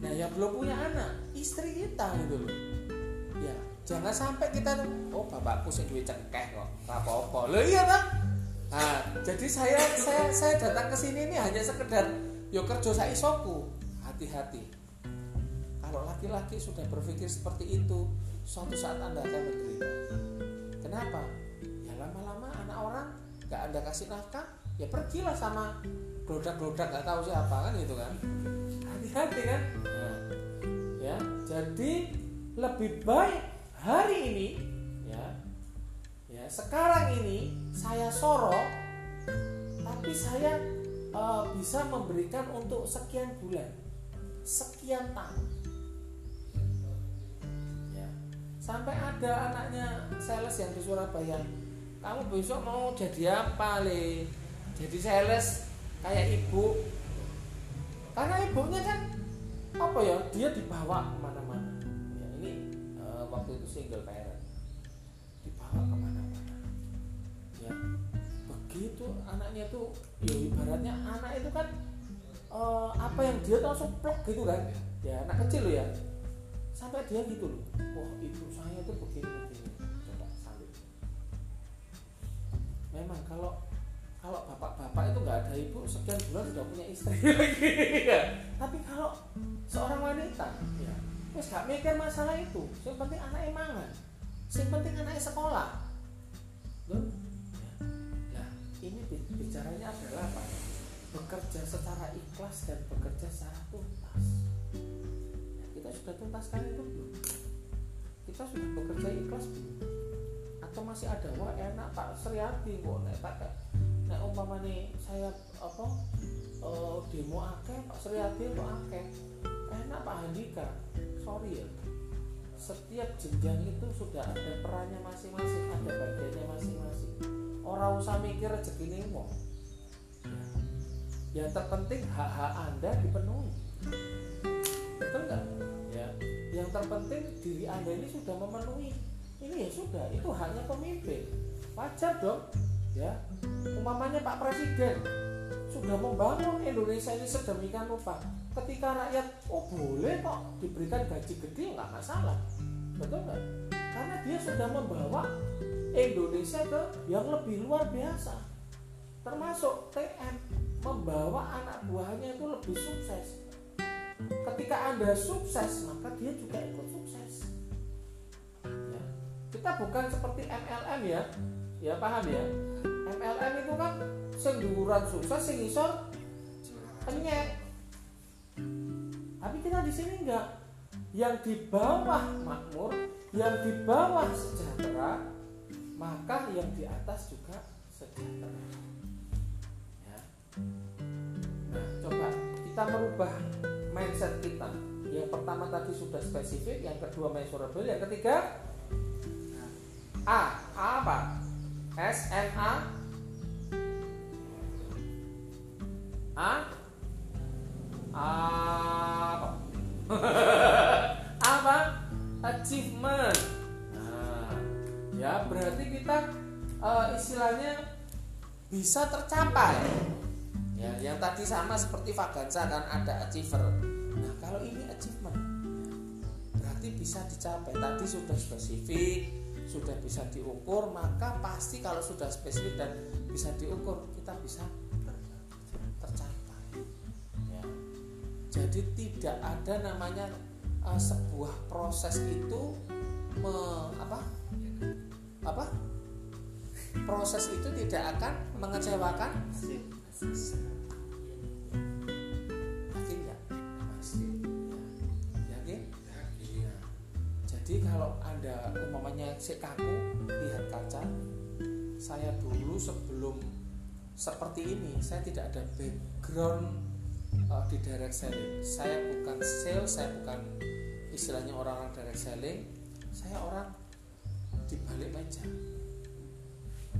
Nah yang belum punya anak istri kita gitu loh. Ya jangan sampai kita oh bapakku sih duit cengkeh kok apa-apa. Loh iya kan nah jadi saya saya saya datang ke sini ini hanya sekedar yo kerja saya isoku. Hati-hati. Kalau laki-laki sudah berpikir seperti itu suatu saat anda akan menderita kenapa? Ya lama-lama anak orang nggak anda kasih nafkah ya pergilah sama glodak-glodak nggak tahu siapa kan gitu kan? Hati-hati kan? Nah, ya jadi lebih baik hari ini ya ya sekarang ini saya sorot tapi saya eh, bisa memberikan untuk sekian bulan sekian tahun sampai ada anaknya sales yang di Surabaya. Kamu besok mau jadi apa le? Jadi sales kayak ibu. Karena ibunya kan apa ya dia dibawa ke mana-mana. Ya ini eh, waktu itu single parent. Dibawa ke mana-mana. Ya begitu anaknya tuh ya ibaratnya anak itu kan eh, apa yang dia langsung plok gitu kan. Ya anak kecil loh ya sampai dia gitu loh. Wah ibu saya tuh begini begini. Coba salut memang kalau kalau bapak-bapak itu nggak ada ibu sekian bulan sudah punya istri. Ya. tapi kalau seorang wanita ya gak mikir masalah itu. Yang penting anaknya mangan. Yang penting anaknya sekolah. Loh, ya. nah ini bi- bicaranya adalah apa? Bekerja secara ikhlas dan bekerja secara tuntas kita sudah tuntaskan itu? Belum kita sudah bekerja ikhlas. Atau masih ada? Wah enak Pak Suryadi kok nek pakai nek nih saya apa eh, demo akeh Pak Suryadi kok akeh? Enak Pak Handika sorry ya. Setiap jenjang itu sudah ada perannya masing-masing ada bagiannya masing-masing. Orang usah mikir rezeki nih ya. yang terpenting hak hak anda dipenuhi yang terpenting diri anda ini sudah memenuhi. Ini ya sudah itu hanya pemimpin. Wajar dong ya. Umpamanya Pak Presiden sudah membangun Indonesia ini sedemikian rupa. Ketika rakyat oh boleh kok diberikan gaji gede nggak masalah. Betul nggak? Karena dia sudah membawa Indonesia ke yang lebih luar biasa. Termasuk TM membawa anak buahnya itu lebih sukses ketika anda sukses maka dia juga ikut sukses. Ya. kita bukan seperti MLM ya. Ya paham ya? MLM itu kan sing dhuwuran sukses sing isor penyek tapi kita di sini enggak. Yang di bawah makmur yang di bawah sejahtera maka yang di atas juga sejahtera. Ya. nah coba kita merubah mindset kita. Yang pertama tadi sudah spesifik yang kedua measurable yang ketiga A. A apa? S N A? A? Apa? Apa? Achievement. Nah, ya berarti kita uh, istilahnya bisa tercapai ya yang tadi sama seperti Vagansa kan ada achiever. Nah kalau ini achievement berarti bisa dicapai. Tadi sudah spesifik sudah bisa diukur maka pasti kalau sudah spesifik dan bisa diukur kita bisa tercapai. Ya. jadi tidak ada namanya uh, sebuah proses itu me, apa? Apa? Proses itu tidak akan mengecewakan yakin nggak pasti. Ya. yakin jadi kalau anda umpamanya si kaku lihat kaca saya dulu sebelum seperti ini saya tidak ada background uh, di direct selling. Saya bukan sales saya bukan istilahnya orang-orang direct selling. Saya orang di balik meja.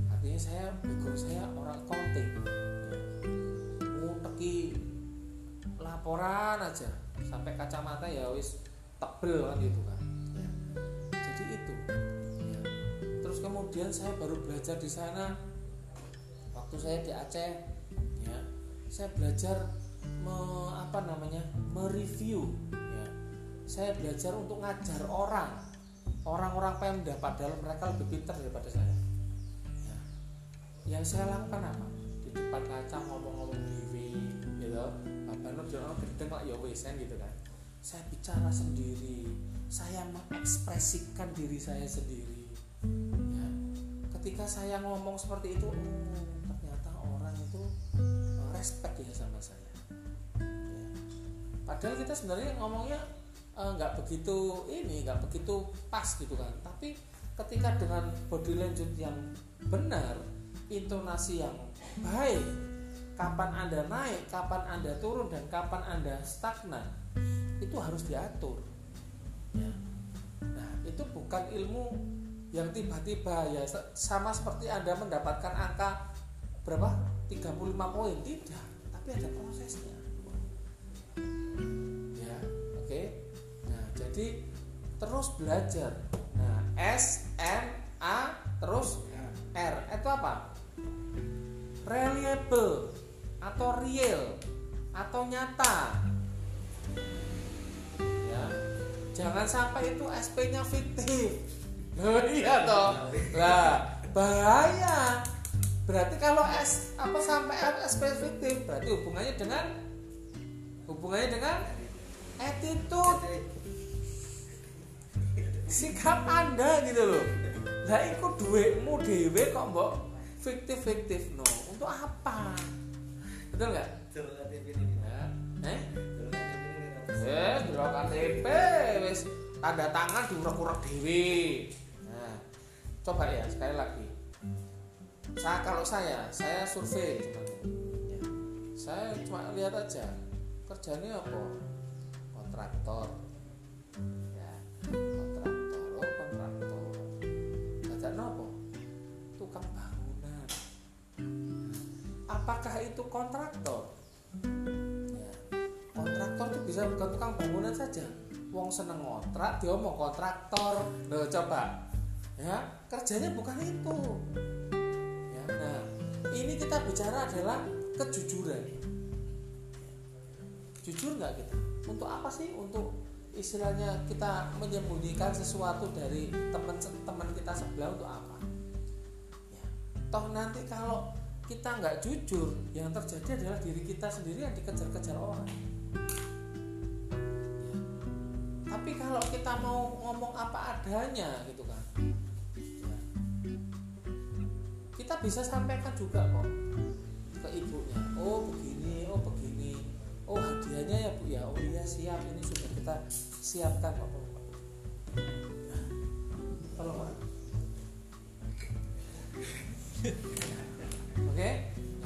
Artinya saya background saya orang accounting nguteki laporan aja. Sampai kacamata ya wis tebel kan gitu kan. Ya. jadi itu. Ya. terus kemudian saya baru belajar di sana. Waktu saya di Aceh ya saya belajar me, apa namanya mereview ya. Saya belajar untuk ngajar orang orang-orang Pemda padahal mereka lebih pintar daripada saya. Ya. yang saya lakukan apa? Di depan kaca ngomong-ngomong gitu apa nur jangan gedeng lah ya kan gitu kan. Saya bicara sendiri. Saya mengekspresikan diri saya sendiri. Ya. ketika saya ngomong seperti itu oh ternyata orang itu respect ya sama saya. Ya. padahal kita sebenarnya ngomongnya eh, nggak begitu ini nggak begitu pas gitu kan. Tapi ketika dengan body language yang benar intonasi yang baik kapan anda naik kapan anda turun dan kapan anda stagnan itu harus diatur. Ya. nah itu bukan ilmu yang tiba-tiba ya sama seperti anda mendapatkan angka berapa? 35 poin. Tidak tapi ada prosesnya. Ya oke. Okay? nah jadi terus belajar. Nah S M A terus R. Itu apa? Reliable atau real atau nyata. Ya. Jangan sampai itu SP-nya fiktif. Loh, iya toh. Lah bahaya. Berarti kalau S apa sampai SP fiktif berarti hubungannya dengan hubungannya dengan attitude. Sikap anda gitu loh. Lah ikut duitmu dewe kok mbok fiktif fiktif no. Untuk apa betul nggak? Ya. eh? Eh delok KTP wis tanda tangan diurek-urek dewe nah coba ya sekali lagi. Saya kalau saya saya survei. Cuma ya. saya cuma lihat aja. Kerjanya apa? Kontraktor apakah itu kontraktor? Ya, kontraktor itu bisa bukan tukang bangunan saja. Wong seneng ngontrak dia mau kontraktor. Loh, coba. Ya kerjanya bukan itu. Ya, nah ini kita bicara adalah kejujuran. Jujur nggak kita? Untuk apa sih? Untuk istilahnya kita menyembunyikan sesuatu dari teman-teman kita sebelah untuk apa? Ya. toh nanti kalau kita nggak jujur yang terjadi adalah diri kita sendiri yang dikejar-kejar orang. Ya. tapi kalau kita mau ngomong apa adanya gitu kan ya, kita bisa sampaikan juga kok ke ibunya oh begini oh begini. Oh hadiahnya ya bu ya. Oh iya siap. Ini sudah kita siapkan kok Nah, tolong Pak. Oke,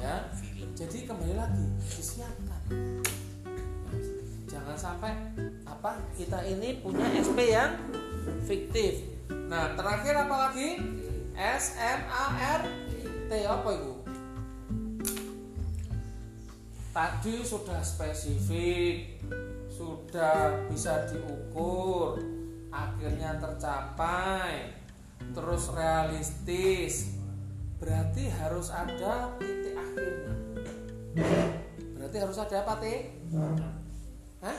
ya. Jadi kembali lagi disiapkan. Jangan sampai apa kita ini punya SP yang fiktif. Nah, terakhir apa lagi? S M A R T apa itu? Tadi sudah spesifik, sudah bisa diukur, akhirnya tercapai, terus realistis, berarti harus ada titik akhirnya. Berarti harus ada apa teh? Hah?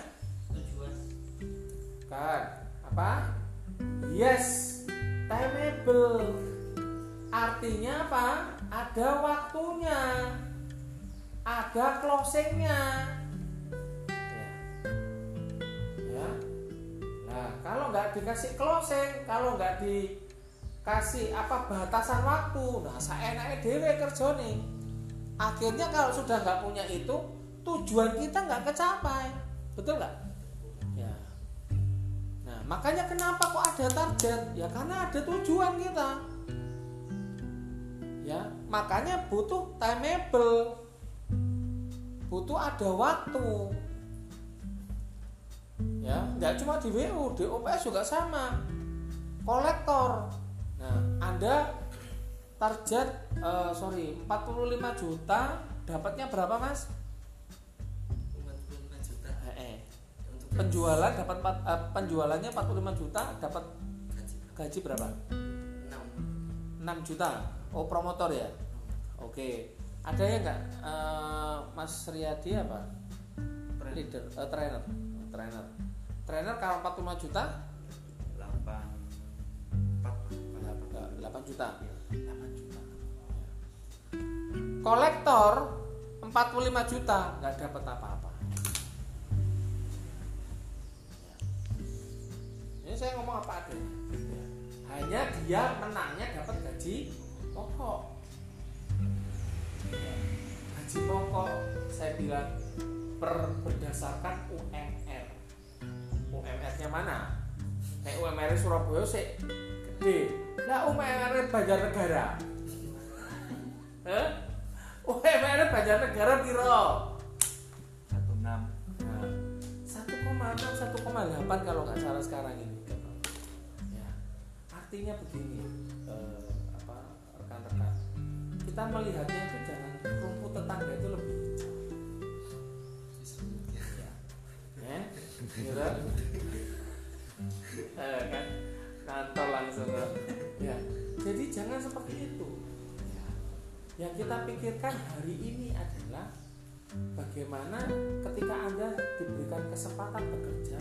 tujuan Kan? Apa? Yes, timeable. Artinya apa? Ada waktunya. Ada closingnya. Ya. Ya. Nah, kalau nggak dikasih closing, kalau nggak dikasih apa batasan waktu, nah saya enaknya dewe kerja nih. Akhirnya kalau sudah nggak punya itu, tujuan kita nggak kecapai, betul nggak? Ya. Nah, makanya kenapa kok ada target? Ya karena ada tujuan kita. Ya, makanya butuh timeable. Butuh ada waktu. Ya, nggak cuma di WU, di OPS juga sama. Kolektor. Nah, Anda target eh, sorry 45 juta dapatnya berapa, Mas? 45 juta Eh, eh. untuk Penjualan dapat empat- eh, penjualannya 45 juta, dapat gaji gaji berapa? 6 6 juta. Oh, promotor ya. Oke. Ada ya nggak eh, Mas Riyadi apa? Leader, eh, trainer, trainer. Trainer kalau 45 juta, 8 juta. 8 juta. Kolektor 45 juta nggak dapat apa-apa. Ini saya ngomong apa adanya. Hanya dia menangnya dapat gaji pokok. Gaji pokok saya bilang per berdasarkan UMR. UMR-nya mana? Kayak UMR Surabaya sih gede. Lah UMR Banjarnegara. Hah? UMR Banjarnegara piro? 16 Nah, 1,6 1,8 kalau nggak salah sekarang ini. Ya. Artinya begini, eh, apa rekan-rekan, kita melihatnya itu jangan rumput tetangga itu lebih hijau. Ya, ya, gitu. Eh, kan, kantor langsung. Ya, jadi jangan seperti itu. Ya. Yang kita pikirkan hari ini adalah bagaimana ketika Anda diberikan kesempatan bekerja,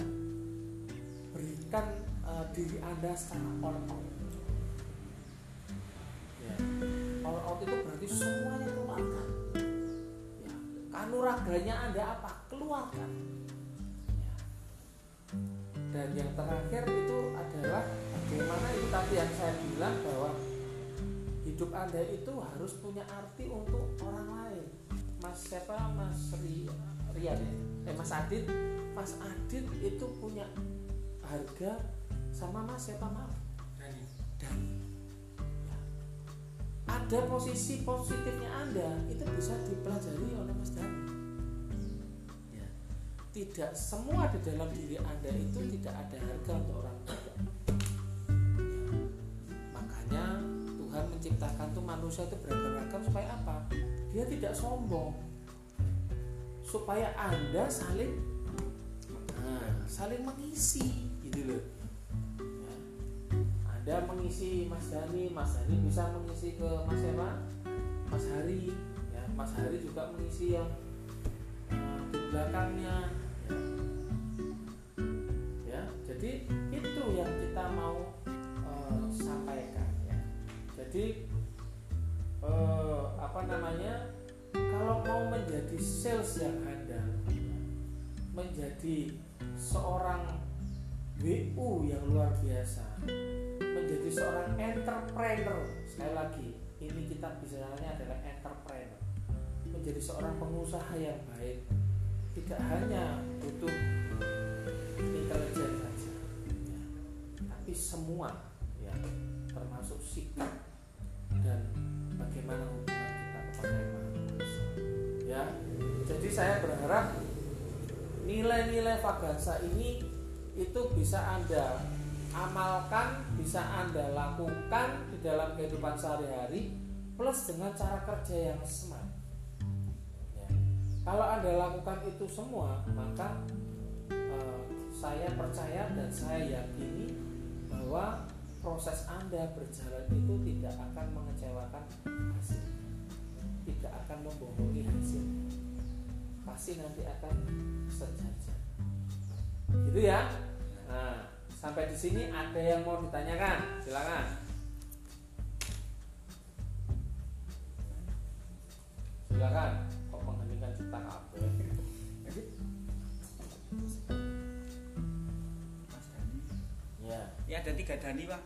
berikan eh, diri Anda secara all out. Ya. All out itu berarti semuanya keluarkan. Ya. Kanuraganya Anda apa? Keluarkan. Dan yang terakhir itu adalah bagaimana itu tadi yang saya bilang bahwa hidup Anda itu harus punya arti untuk orang lain. Mas siapa Mas Ri, Rian ya? Eh Mas Adit, Mas Adit itu punya harga sama Mas siapa maaf? Dani Dani. Ya. Ada posisi positifnya Anda itu bisa dipelajari oleh Mas Dani. Tidak semua di dalam diri Anda itu tidak ada harga untuk orang. Ya. Makanya Tuhan menciptakan tuh manusia itu beragam-ragam supaya apa? dia tidak sombong supaya anda saling nah, saling mengisi gitu loh Ya. anda mengisi Mas Dani Mas Dani bisa mengisi ke Mas siapa Mas Hari ya Mas Hari juga mengisi yang eh, belakangnya jadi itu yang kita mau eh, sampaikan ya. Jadi eh, apa namanya kalau mau menjadi sales yang handal menjadi seorang WU yang luar biasa menjadi seorang entrepreneur sekali lagi ini kita bicaranya adalah entrepreneur menjadi seorang pengusaha yang baik tidak hanya butuh intelijen tapi semua ya termasuk sikap dan bagaimana hubungan kita kepada yang Maha ya jadi saya berharap nilai-nilai Fagansa ini itu bisa anda amalkan bisa anda lakukan di dalam kehidupan sehari-hari plus dengan cara kerja yang smart Ya. kalau anda lakukan itu semua maka eh, saya percaya dan saya yakini bahwa proses anda berjalan itu tidak akan mengecewakan hasil. Tidak akan membohongi hasil. Pasti nanti akan sejajar. Gitu ya? Nah sampai di sini ada yang mau ditanyakan? Silakan. Silakan. Kok mengheningkan cipta kabel ya Ya ada tiga Dani pak.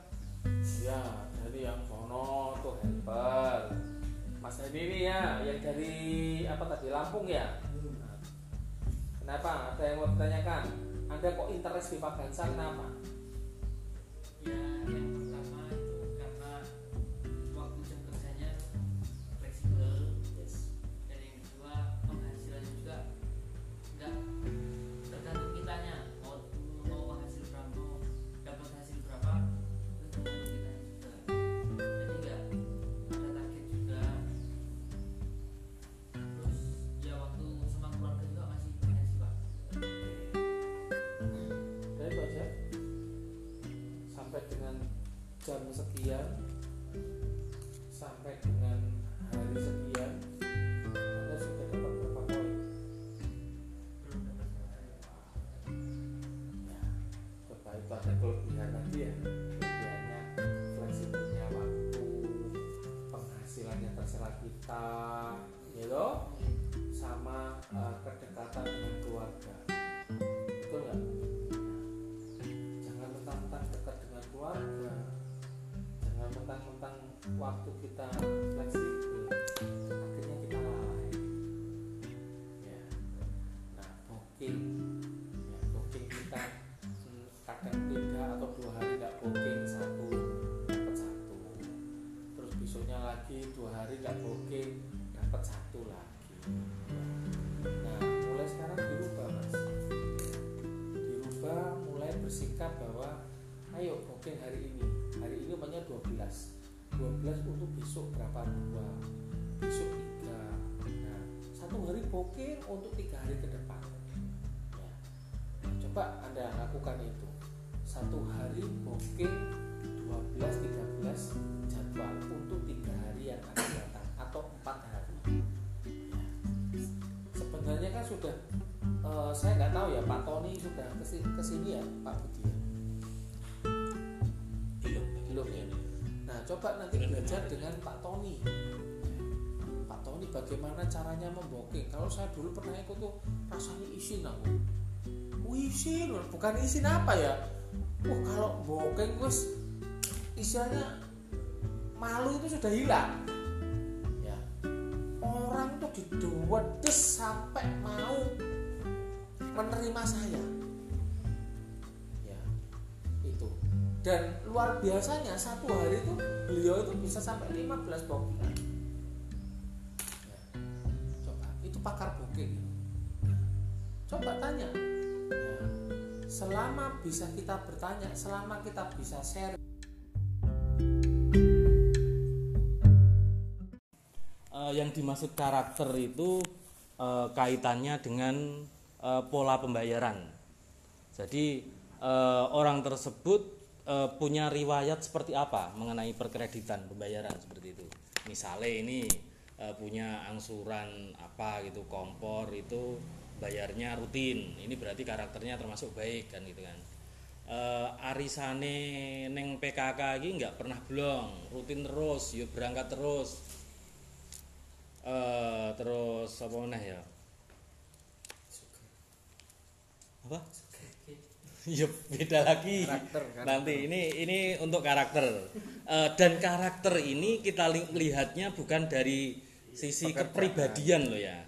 ya dari yang sono tuh helper Mas Hedi ini ya yang dari apa tadi Lampung ya? Kenapa? Ada yang mau ditanyakan? Anda kok interest di Fagansa kenapa ya yang anda lakukan itu. Satu hari booking 12 13 jadwal untuk tiga hari yang akan datang atau empat hari. Ya. sebenarnya kan sudah eh, saya nggak tahu ya Pak Tony sudah ke sini, ke sini ya Pak Budi ya? belum belum ya? nah coba nanti belajar dengan Pak Tony. Pak Tony bagaimana caranya memboking? Kalau saya dulu pernah ikut tuh rasanya isin aku isin bukan isin apa ya Wah kalau booking wes istilahnya malu itu sudah hilang ya orang tuh didewedes sampai mau menerima saya ya itu dan luar biasanya satu hari itu beliau itu bisa sampai 15 bookingan ya. coba itu pakar booking coba tanya ya. Selama bisa kita bertanya selama kita bisa share Eh, yang dimaksud karakter itu eh, kaitannya dengan eh, pola pembayaran. Jadi eh, orang tersebut eh, punya riwayat seperti apa mengenai perkreditan pembayaran seperti itu. Misalnya ini eh, punya angsuran apa gitu kompor itu bayarnya rutin. Ini berarti karakternya termasuk baik kan gitu kan. Eh, arisane neng PKK ini nggak pernah blong, rutin terus, yuk berangkat terus. Eh, terus apa meneh ya? Apa? Ya beda lagi. Karakter, karakter. Nanti ini ini untuk karakter. Eh, dan karakter ini kita li- lihatnya bukan dari sisi kepribadian loh ya.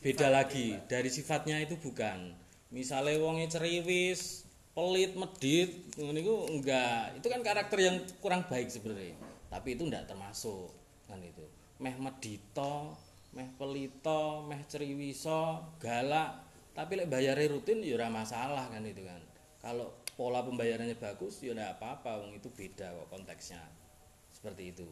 Beda lagi dari sifatnya itu bukan. Misalnya wonge ceriwis, pelit, medit, iku enggak. Itu kan karakter yang kurang baik sebenarnya. Tapi itu enggak termasuk kan itu. Meh medito, meh pelito, meh ceriwiso, galak, tapi lek bayarnya rutin ya masalah kan itu kan. Kalau pola pembayarannya bagus ya enggak apa-apa, wong itu beda kok konteksnya. Seperti itu.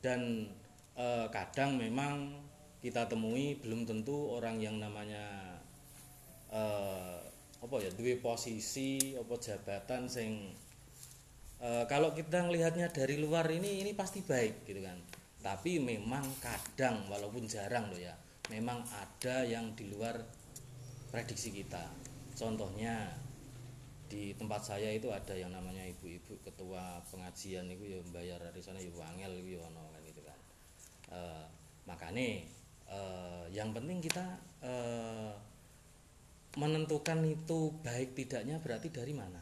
Dan eh, kadang memang kita temui belum tentu orang yang namanya eh, apa ya duwe posisi apa jabatan sing eh, kalau kita ngelihatnya dari luar ini ini pasti baik gitu kan. Tapi memang kadang walaupun jarang loh ya memang ada yang di luar prediksi kita. Contohnya di tempat saya itu ada yang namanya ibu-ibu ketua pengajian itu ya bayar dari sana ibu angel itu ya kan gitu kan. Eh, eh, yang penting kita eh, menentukan itu baik tidaknya berarti dari mana?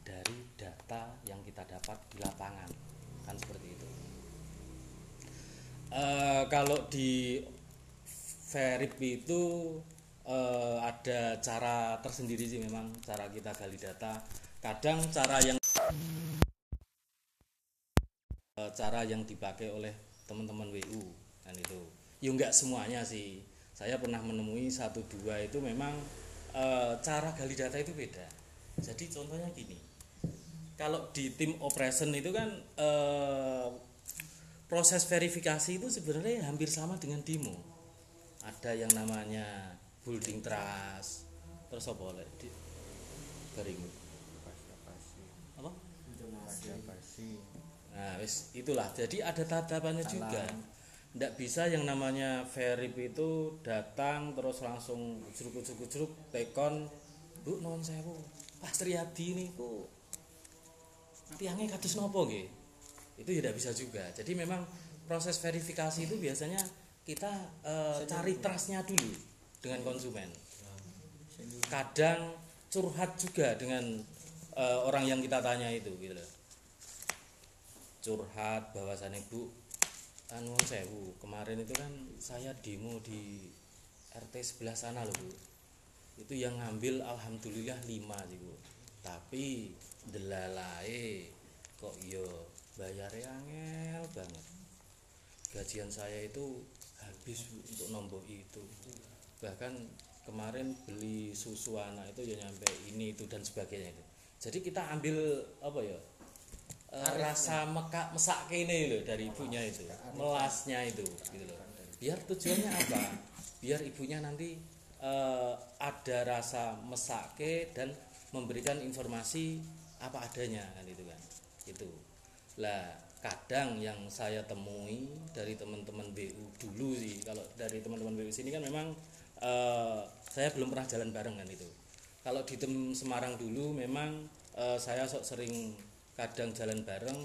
Dari data yang kita dapat di lapangan. Kan seperti itu. Eh, kalau di Verip itu eh, ada cara tersendiri sih memang cara kita gali data. Kadang cara yang cara yang dipakai oleh teman-teman WU kan itu ya enggak semuanya sih. Saya pernah menemui satu dua itu memang eh, cara gali data itu beda. Jadi contohnya gini kalau di tim operation itu kan eh, proses verifikasi itu sebenarnya hampir sama dengan demo. Ada yang namanya building trust terus apa oleh di apa? Nah, wis itulah. Jadi ada tatapannya juga. Tidak bisa yang namanya verip itu datang terus langsung jeruk-jeruk tekon, Bu non sewu. Pas Triadi niku tiangnya kados nopo nggih? Itu ya tidak bisa juga. Jadi memang proses verifikasi itu biasanya kita eh, cari trustnya dulu dengan konsumen. Kadang curhat juga dengan eh, orang yang kita tanya itu gitu loh curhat bahwasannya bu anu sewu. Kemarin itu kan saya demo di RT sebelah sana loh bu. Itu yang ngambil alhamdulillah lima sih bu. Tapi delalai kok yo bayarnya angel banget. Gajian saya itu habis bu untuk nombok itu. Bahkan kemarin beli susu anak itu ya nyampe ini itu dan sebagainya itu jadi kita ambil apa ya eh, rasa meka mesak ini loh dari ibunya itu melasnya itu gitu loh biar tujuannya apa? Biar ibunya nanti eh, ada rasa mesake dan memberikan informasi apa adanya kan itu kan itu lah kadang yang saya temui dari teman-teman BU dulu sih kalau dari teman-teman BU sini kan memang eh, saya belum pernah jalan bareng kan itu. Kalau di tem Semarang dulu memang eh, saya sok sering kadang jalan bareng.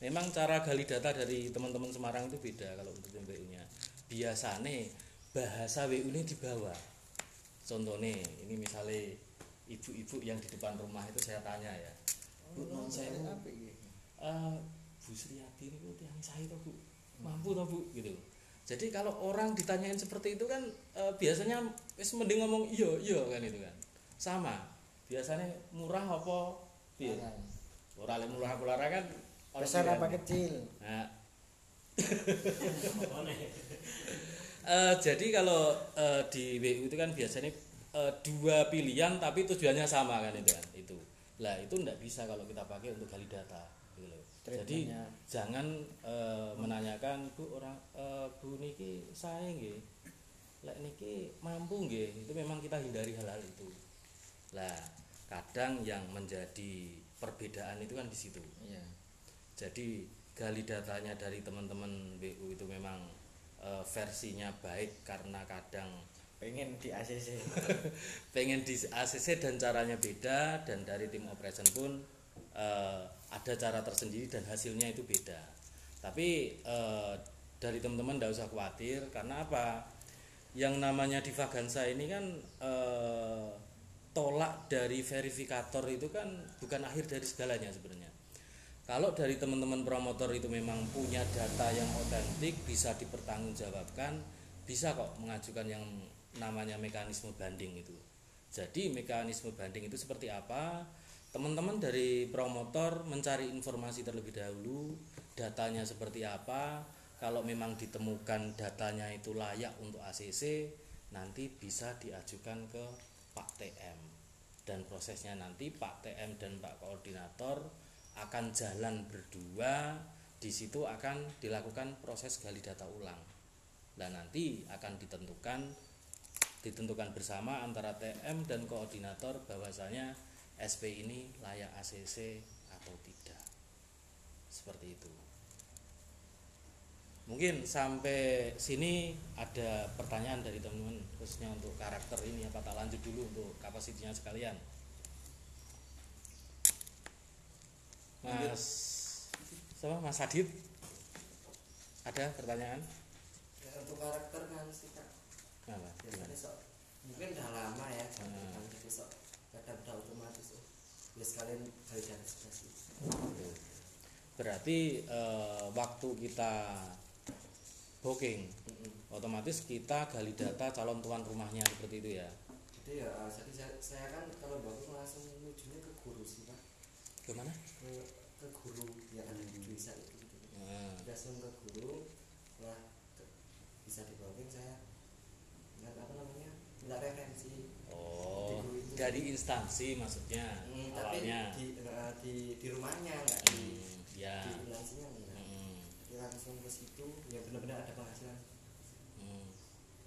Memang cara gali data dari teman-teman Semarang itu beda kalau untuk BU nya biasanya bahasa WU ini dibawa contohnya ini misalnya ibu-ibu yang di depan rumah itu saya tanya ya. Bu non saya eh, Bu Sriati ini bu tiang saya toh bu. Mampu toh bu? Gitu. Jadi kalau orang ditanyain seperti itu kan eh, biasanya wis mending ngomong iya iya kan itu kan. Sama. Biasanya murah apa? Piye ora lek murah murah kan orang besar apa kecil Nah. Eh, jadi kalau eh, di WU itu kan biasanya eh, dua pilihan tapi tujuannya sama kan itu kan itu lah itu nggak bisa kalau kita pakai untuk gali data gitu loh Jadi jangan eh, menanyakan Bu orang eh, Bu niki saya nggih. Lek niki mampu nggih. Itu memang kita hindari hal-hal itu. Lah, kadang yang menjadi perbedaan itu kan di situ. iya. Jadi gali datanya dari teman-teman BU itu memang eh, versinya baik karena kadang pengen di ACC pengen di ACC dan caranya beda dan dari tim operation pun eh, ada cara tersendiri dan hasilnya itu beda. Tapi eh, dari teman-teman tidak usah khawatir karena apa? Yang namanya divagansa ini kan eh, tolak dari verifikator itu kan bukan akhir dari segalanya sebenarnya. Kalau dari teman-teman promotor itu memang punya data yang otentik bisa dipertanggungjawabkan bisa kok mengajukan yang namanya mekanisme banding itu. Jadi mekanisme banding itu seperti apa? Teman-teman dari promotor mencari informasi terlebih dahulu datanya seperti apa? Kalau memang ditemukan datanya itu layak untuk ACC nanti bisa diajukan ke Pak TM dan prosesnya nanti Pak TM dan Pak Koordinator akan jalan berdua. Di situ akan dilakukan proses gali data ulang. Dan nanti akan ditentukan ditentukan bersama antara TM dan koordinator bahwasanya SP ini layak ACC atau tidak. Seperti itu mungkin sampai sini ada pertanyaan dari teman-teman khususnya untuk karakter ini apa tak lanjut dulu untuk kapasitinya sekalian? Mas siapa? Mas Adit? Ada pertanyaan? Ya, untuk karakter kan sih kak. Apa biasanya sok mungkin udah lama ya Hmm. kan jadi kadang udah otomatis oh. ya sekalian Tuh. Berarti eh, waktu kita booking. Otomatis kita gali data calon tuan rumahnya seperti itu ya. jadi ya ah, jadi saya, saya kan kalau bagus langsung menujunya ke guru sih pak. Gimana? ke ke guru ya kan bisa itu gitu. Nah, langsung ke guru setelah ke- bisa dibawain saya. Nggak apa namanya nggak referensi. Oh, Di dari instansi maksudnya Hmm, tapi awalnya. di, eh, di di rumahnya nggak di Hmm, ya. di instansinya enggak Hmm, Jadi ke situ ya benar-benar ada penghasilan. Hmm,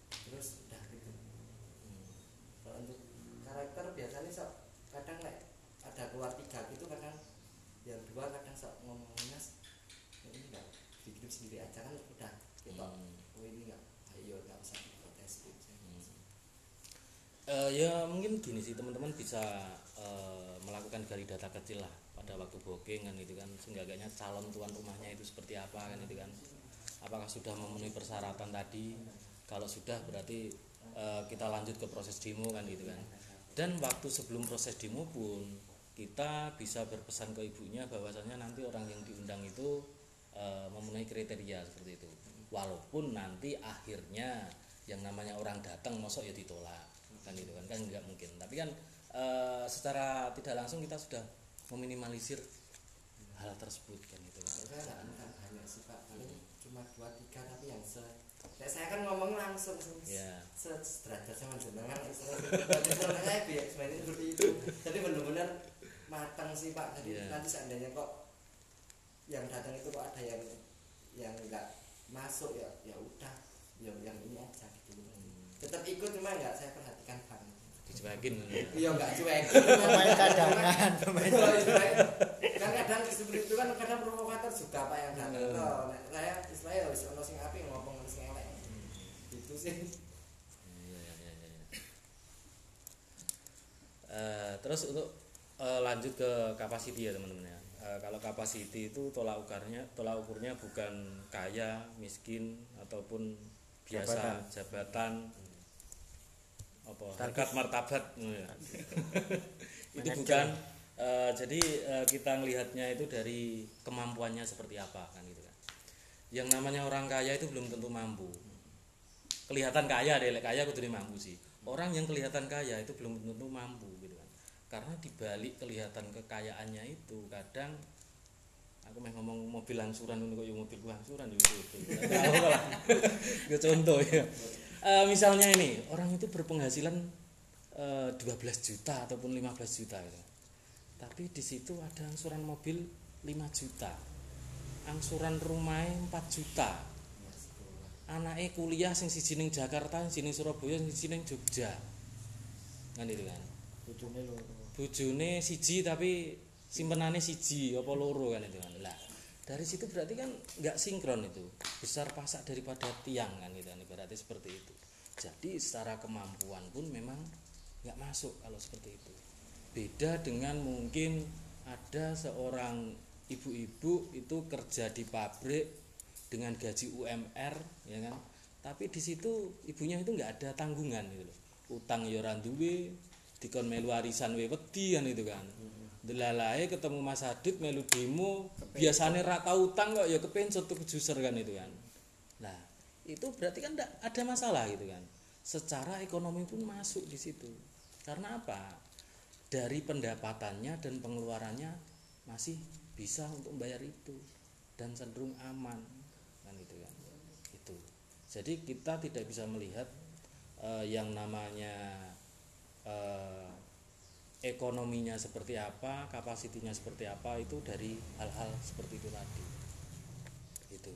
terus udah gitu. Hmm. kalau untuk karakter biasanya sok kadang like, ada keluar tiga gitu kadang yang dua kadang sok ngomongnya "Ya ini enggak dikirim sendiri aja kan udah. Gitu. Hmm. oh ini enggak ayo enggak usah diprotes gitu. Eh, ya mungkin gini sih teman-teman bisa eh, melakukan gali data kecil lah pada waktu booking kan itu kan. Seenggaknya calon tuan rumahnya itu seperti apa kan itu kan. Apakah sudah memenuhi persyaratan tadi? Kalau sudah berarti eh, kita lanjut ke proses demo kan gitu kan. Dan waktu sebelum proses demo pun kita bisa berpesan ke ibunya bahwasanya nanti orang yang diundang itu eh, memenuhi kriteria seperti itu. Walaupun nanti akhirnya yang namanya orang datang mosok ya ditolak kan itu kan. Kan nggak mungkin. Tapi kan eh, secara tidak langsung kita sudah meminimalisir hal tersebut kan itu kan saya banyak sih pak paling cuma dua tiga tapi yang se kayak saya kan ngomong langsung ya se sederajat sama jenengan istilahnya saya biar sebenarnya seperti itu. Jadi benar-benar matang sih pak. Jadi Iya. nanti seandainya kok yang datang itu kok ada yang yang enggak masuk ya ya udah ya yang ini aja gitu. Tetap ikut cuma enggak saya perhatikan banget dicuekin iya enggak cuek pemain cadangan pemain kan kadang seperti itu kan kadang provokator juga pak yang Hmm. Toh, nek saya istilahnya harus ono sing api ngomong ono sing elek itu sih. Iya, iya, iya, iya. Eh, terus untuk eh, lanjut ke capacity ya teman-teman ya. Eh, kalau capacity itu tolak ukurnya tolak ukurnya bukan kaya, miskin ataupun biasa jabatan, apa? Harkat martabat ya. itu bukan eh, jadi eh, kita melihatnya itu dari kemampuannya seperti apa kan gitu kan. Yang namanya orang kaya itu belum tentu mampu. Kelihatan kaya deh kaya kudu mampu sih. Orang yang kelihatan kaya itu belum tentu mampu gitu kan. Karena dibalik kelihatan kekayaannya itu kadang aku meh ngomong mobil angsuran ngono kok yo mobil angsuran yo itu Tahu lah. Gue contoh ya Eh, misalnya ini orang itu berpenghasilan eh, 12 juta ataupun 15 juta gitu. tapi di situ ada angsuran mobil 5 juta. Angsuran rumahnya 4 juta. Anaknya kuliah sing siji ning Jakarta sing Surabaya sing siji ning Jogja. Kan itu kan? Bojone loro. Bojone siji tapi simpenane siji apa loro kan itu kan? Lah dari situ berarti kan nggak sinkron itu. Besar pasak daripada tiang kan itu kan berarti seperti itu. Jadi secara kemampuan pun memang nggak masuk kalau seperti itu. Beda dengan mungkin ada seorang ibu-ibu itu kerja di pabrik dengan gaji UMR ya kan? Tapi di situ ibunya itu nggak ada tanggungan gitu loh. Utang ya ora duwe dikon melu warisan we wedi kan itu kan delalae ketemu Mas Adit melu demo. Biasanya ra tau utang kok ya kepencet tuh juicer kan itu kan. Nah itu berarti kan ndak ada masalah gitu kan. Secara ekonomi pun masuk di situ. Karena apa? Dari pendapatannya dan pengeluarannya masih bisa untuk membayar itu. Dan cenderung aman kan itu kan. Itu jadi kita tidak bisa melihat eh, yang namanya eh, ekonominya seperti apa kapasitinya seperti apa itu dari hal-hal seperti itu tadi. Itu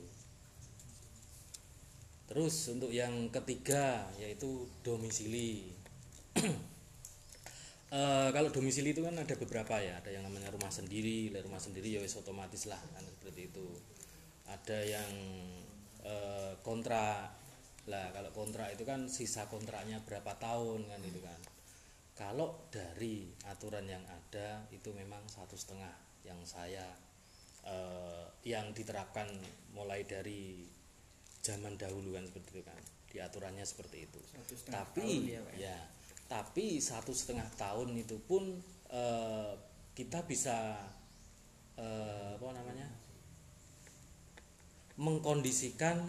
terus untuk yang ketiga yaitu domisili. Eh, kalau domisili itu kan ada beberapa ya ada yang namanya rumah sendiri rumah sendiri ya otomatis lah kan seperti itu. Ada yang eh, kontrak. Lah kalau kontrak itu kan sisa kontraknya berapa tahun kan itu kan kalau dari aturan yang ada itu memang satu setengah yang saya eh, yang diterapkan mulai dari zaman dahulu kan seperti itu kan di aturannya seperti itu tapi tahun ya, ya? tapi satu setengah tahun itu pun eh, kita bisa eh, apa namanya mengkondisikan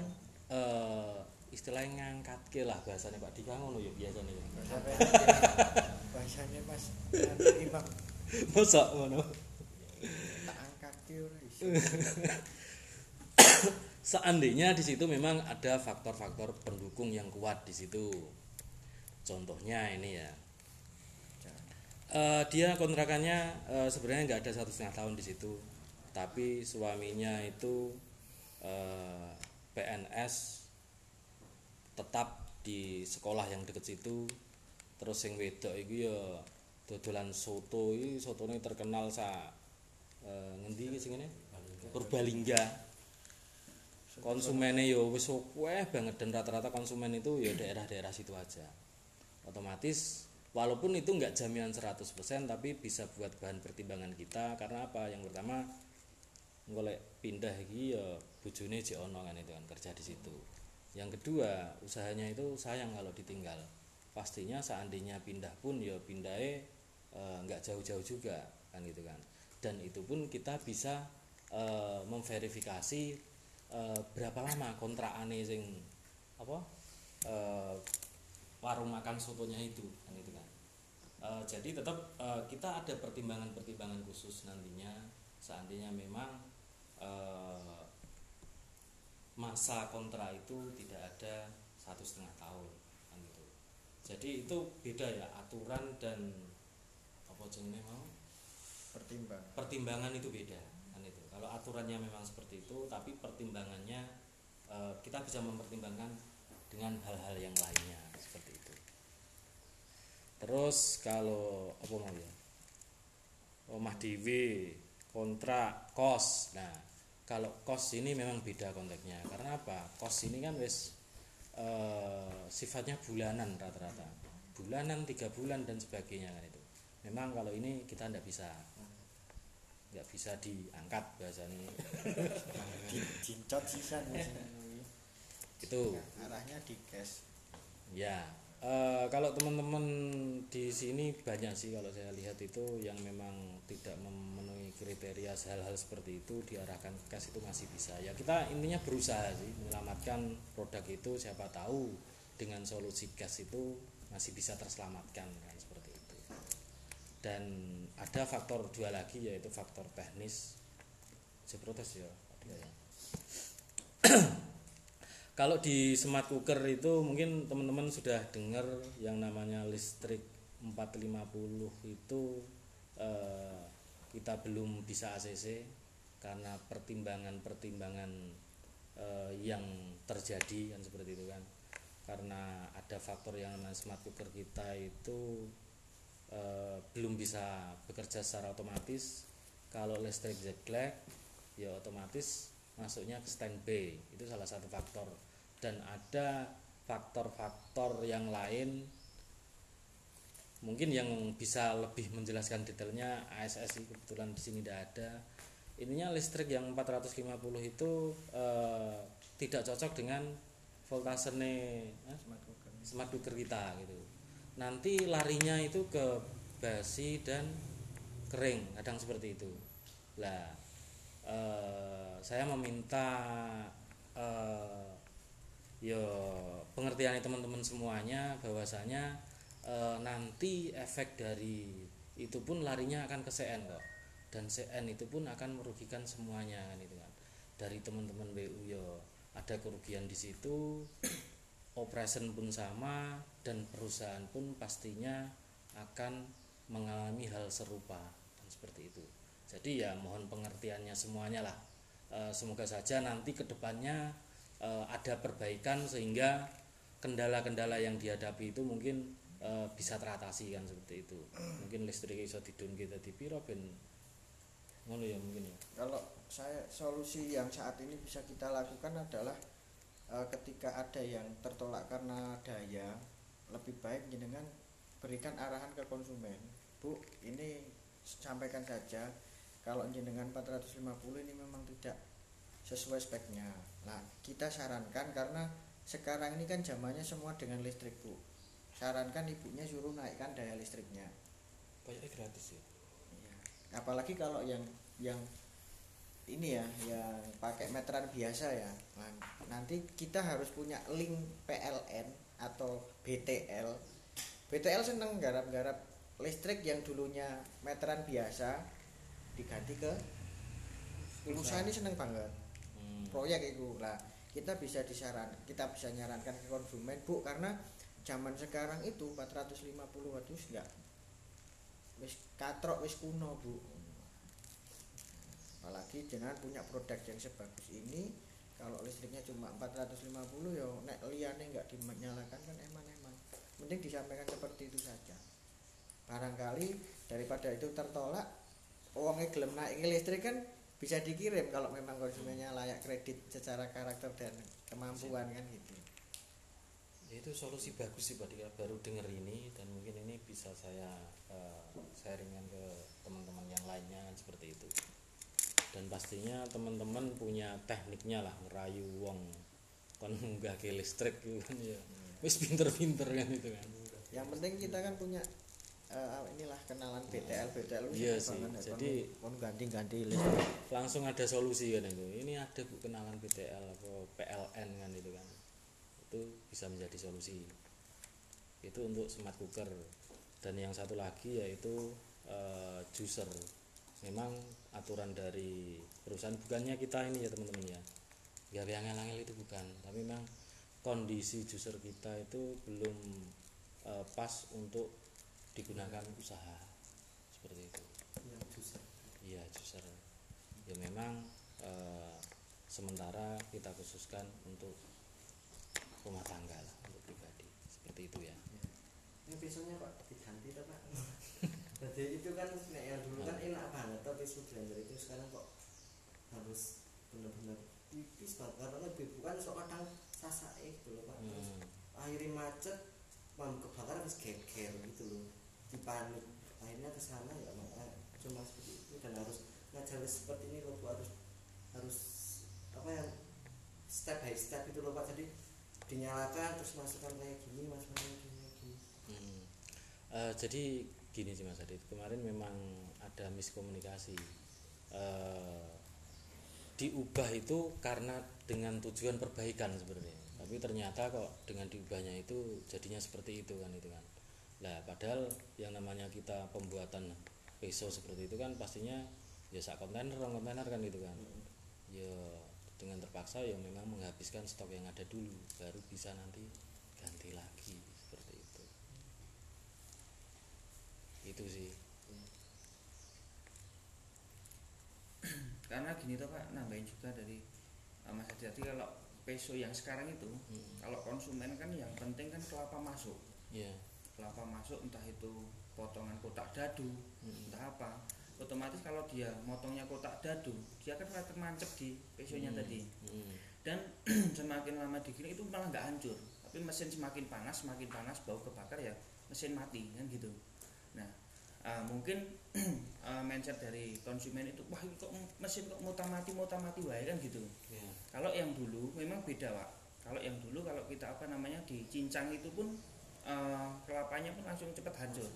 eh, istilahnya ngangkat lah bahasanya Pak Dika ngono ya biasanya ya. Bahasanya pas imam. Masa ngono. Tak angkat seandainya di situ memang ada faktor-faktor pendukung yang kuat di situ. Contohnya ini ya. Eh, dia kontrakannya eh, sebenarnya nggak ada satu setengah tahun di situ. Tapi suaminya itu eh, PNS tetap di sekolah yang deket situ terus yang wedok itu ya dodolan soto soto ini terkenal sa eh, ngendi iki sing ngene Purbalingga. Konsumennya yo wis akeh banget dan rata-rata konsumen itu ya daerah-daerah situ aja. Otomatis walaupun itu nggak jaminan 100% tapi bisa buat bahan pertimbangan kita. Karena apa? Yang pertama golek pindah iki ya bojone jek ono kan itu kan kerja di situ. Yang kedua usahanya itu sayang kalau ditinggal pastinya seandainya pindah pun ya pindahnya eh, nggak jauh-jauh juga kan gitu kan. Dan itu pun kita bisa eh, memverifikasi eh, berapa lama kontrakannya sing apa eh, warung makan sotonya itu kan itu kan. Eh, jadi tetap eh, kita ada pertimbangan-pertimbangan khusus nantinya. Seandainya memang eh, masa kontra itu tidak ada satu setengah tahun. gitu jadi itu beda ya aturan dan apa jenenge mau? Pertimbang pertimbangan itu beda kan itu. Kalau aturannya memang seperti itu tapi pertimbangannya eh, kita bisa mempertimbangkan dengan hal-hal yang lainnya seperti itu. Terus kalau apa mau ya? Rumah dewe kontrak kos. Nah kalau kos ini memang beda konteksnya. Karena apa? Kos ini kan wis eh, sifatnya bulanan rata-rata. Bulanan tiga bulan dan sebagainya kan itu. Memang kalau ini kita tidak bisa. Nggak bisa diangkat bahasanya. Jincot sisan itu arahnya di cash Ya, eh, kalau teman-teman di sini banyak sih kalau saya lihat itu yang memang tidak memenuhi kriteria hal-hal seperti itu diarahkan ke cash itu masih bisa. Ya kita intinya berusaha sih menyelamatkan produk itu siapa tahu dengan solusi cash itu masih bisa terselamatkan kan seperti itu. Dan ada faktor dua lagi yaitu faktor teknis. Saya protes ya. Ya. Kalau di smart cooker itu mungkin teman-teman sudah dengar yang namanya listrik 450 itu eh, kita belum bisa ACC karena pertimbangan-pertimbangan eh, yang terjadi kan seperti itu kan. Karena ada faktor yang namanya smart cooker kita itu eh, belum bisa bekerja secara otomatis. Kalau listrik jeglek ya otomatis masuknya ke standby. Itu salah satu faktor. Dan ada faktor-faktor yang lain mungkin yang bisa lebih menjelaskan detailnya ASS kebetulan di sini tidak ada. Ininya listrik yang 450 itu eh, tidak cocok dengan voltase eh, smart cooker. smart cooker kita gitu. Nanti larinya itu ke basi dan kering kadang seperti itu. Lah eh, saya meminta eh, yo pengertian teman-teman semuanya bahwasanya eh, nanti efek dari itu pun larinya akan ke CN kok dan CN itu pun akan merugikan semuanya kan itu kan dari teman-teman BU yo ada kerugian di situ operation pun sama dan perusahaan pun pastinya akan mengalami hal serupa dan seperti itu. Jadi ya mohon pengertiannya semuanya lah. Eh, semoga saja nanti ke depannya eh, ada perbaikan sehingga kendala-kendala yang dihadapi itu mungkin eh, bisa teratasi kan seperti itu. Mungkin listrik iso didun kita di piro ben ngono ya mungkin ya. Kalau saya solusi yang saat ini bisa kita lakukan adalah eh, ketika ada yang tertolak karena daya lebih baik jenengan berikan arahan ke konsumen. Bu ini sampaikan saja kalau jenengan 450 ini memang tidak sesuai speknya. Nah kita sarankan karena sekarang ini kan zamannya semua dengan listrik bu sarankan ibunya suruh naikkan daya listriknya kayaknya gratis ya Iya. Apalagi kalau yang yang ini ya, yang pakai meteran biasa ya. Nah, nanti kita harus punya link PLN atau BTL. BTL seneng garap-garap listrik yang dulunya meteran biasa diganti ke pulsa ini seneng banget Hmm. proyek itu lah kita bisa disaran kita bisa nyarankan ke konsumen bu karena zaman sekarang itu 450 watt itu enggak wis katrok wis kuno bu. Apalagi dengan punya produk yang sebagus ini kalau listriknya cuma 450 ya nek liane nggak dinyalakan kan eman-eman. Mending disampaikan seperti itu saja. Barangkali daripada itu tertolak uangnya gelem naik listrik kan bisa dikirim kalau memang konsumennya layak kredit secara karakter dan kemampuan kan gitu itu solusi bagus sih Pak Dika. baru dengar ini dan mungkin ini bisa saya eh, sharingkan ke teman-teman yang lainnya kan seperti itu. Dan pastinya teman-teman punya tekniknya lah ngerayu wong. Kon munggah ke listrik gitu kan. Ya wis pinter-pinter kan itu kan. Yang penting kita kan punya eh, inilah kenalan BTL BTL Iya sih, ya, jadi- kon- ganti-ganti listrik. langsung ada solusi kan itu. Ini ada bu kenalan PTL atau PLN kan itu kan itu bisa menjadi solusi. Itu untuk smart cooker. Dan yang satu lagi yaitu eh, juicer. Memang aturan dari perusahaan bukannya kita ini ya teman-teman ya. Nggak yang angel itu bukan. Tapi memang kondisi juicer kita itu belum eh, pas untuk digunakan usaha. Seperti itu. Yang juicer. Iya juicer. Ya memang eh, sementara kita khususkan untuk rumah tangga lah untuk pribadi. Seperti itu ya. ini pisaunya pak diganti tuh pak? Jadi itu kan nek yang dulu kan enak banget tapi pisau blender itu. Sekarang kok harus benar-benar tipis banget. Karena lebih bukan sok kadang sasae gitu loh pak. Terus Hmm. akhirnya macet mam kebakar harus geger gitu loh. Dipanik akhirnya ke sana ya mak- cuma seperti itu. Dan harus ngajar seperti ini loh Bu. harus harus apa ya step by step itu loh pak. Jadi dinyalakan terus masukkan kayak gini masukkan kayak gini. Hmm. Eh, jadi gini sih Mas Adit. Kemarin memang ada miskomunikasi. Eh, diubah itu karena dengan tujuan perbaikan sebenarnya. Tapi ternyata kok dengan diubahnya itu jadinya seperti itu kan itu kan. Nah padahal yang namanya kita pembuatan peso seperti itu kan pastinya ya sak kontainer kontainer kan itu kan. Ya dengan terpaksa ya memang menghabiskan stok yang ada dulu baru bisa nanti ganti lagi seperti itu itu sih karena gini tuh pak nambahin juga dari uh, Mas Adi tadi kalau peso yang sekarang itu Hmm. kalau konsumen kan yang penting kan kelapa masuk Iya. kelapa masuk entah itu potongan kotak dadu Hmm. entah apa otomatis kalau dia motongnya kotak dadu dia kan mancep di pesonya Hmm. tadi Hmm. dan semakin lama digiling itu malah nggak hancur tapi mesin semakin panas semakin panas bau kebakar ya mesin mati kan gitu nah uh, mungkin uh, mindset dari konsumen itu wah ini kok mesin kok muta mati muta mati wae kan gitu Iya. kalau yang dulu memang beda pak kalau yang dulu kalau kita apa namanya dicincang itu pun uh, kelapanya pun langsung cepat hancur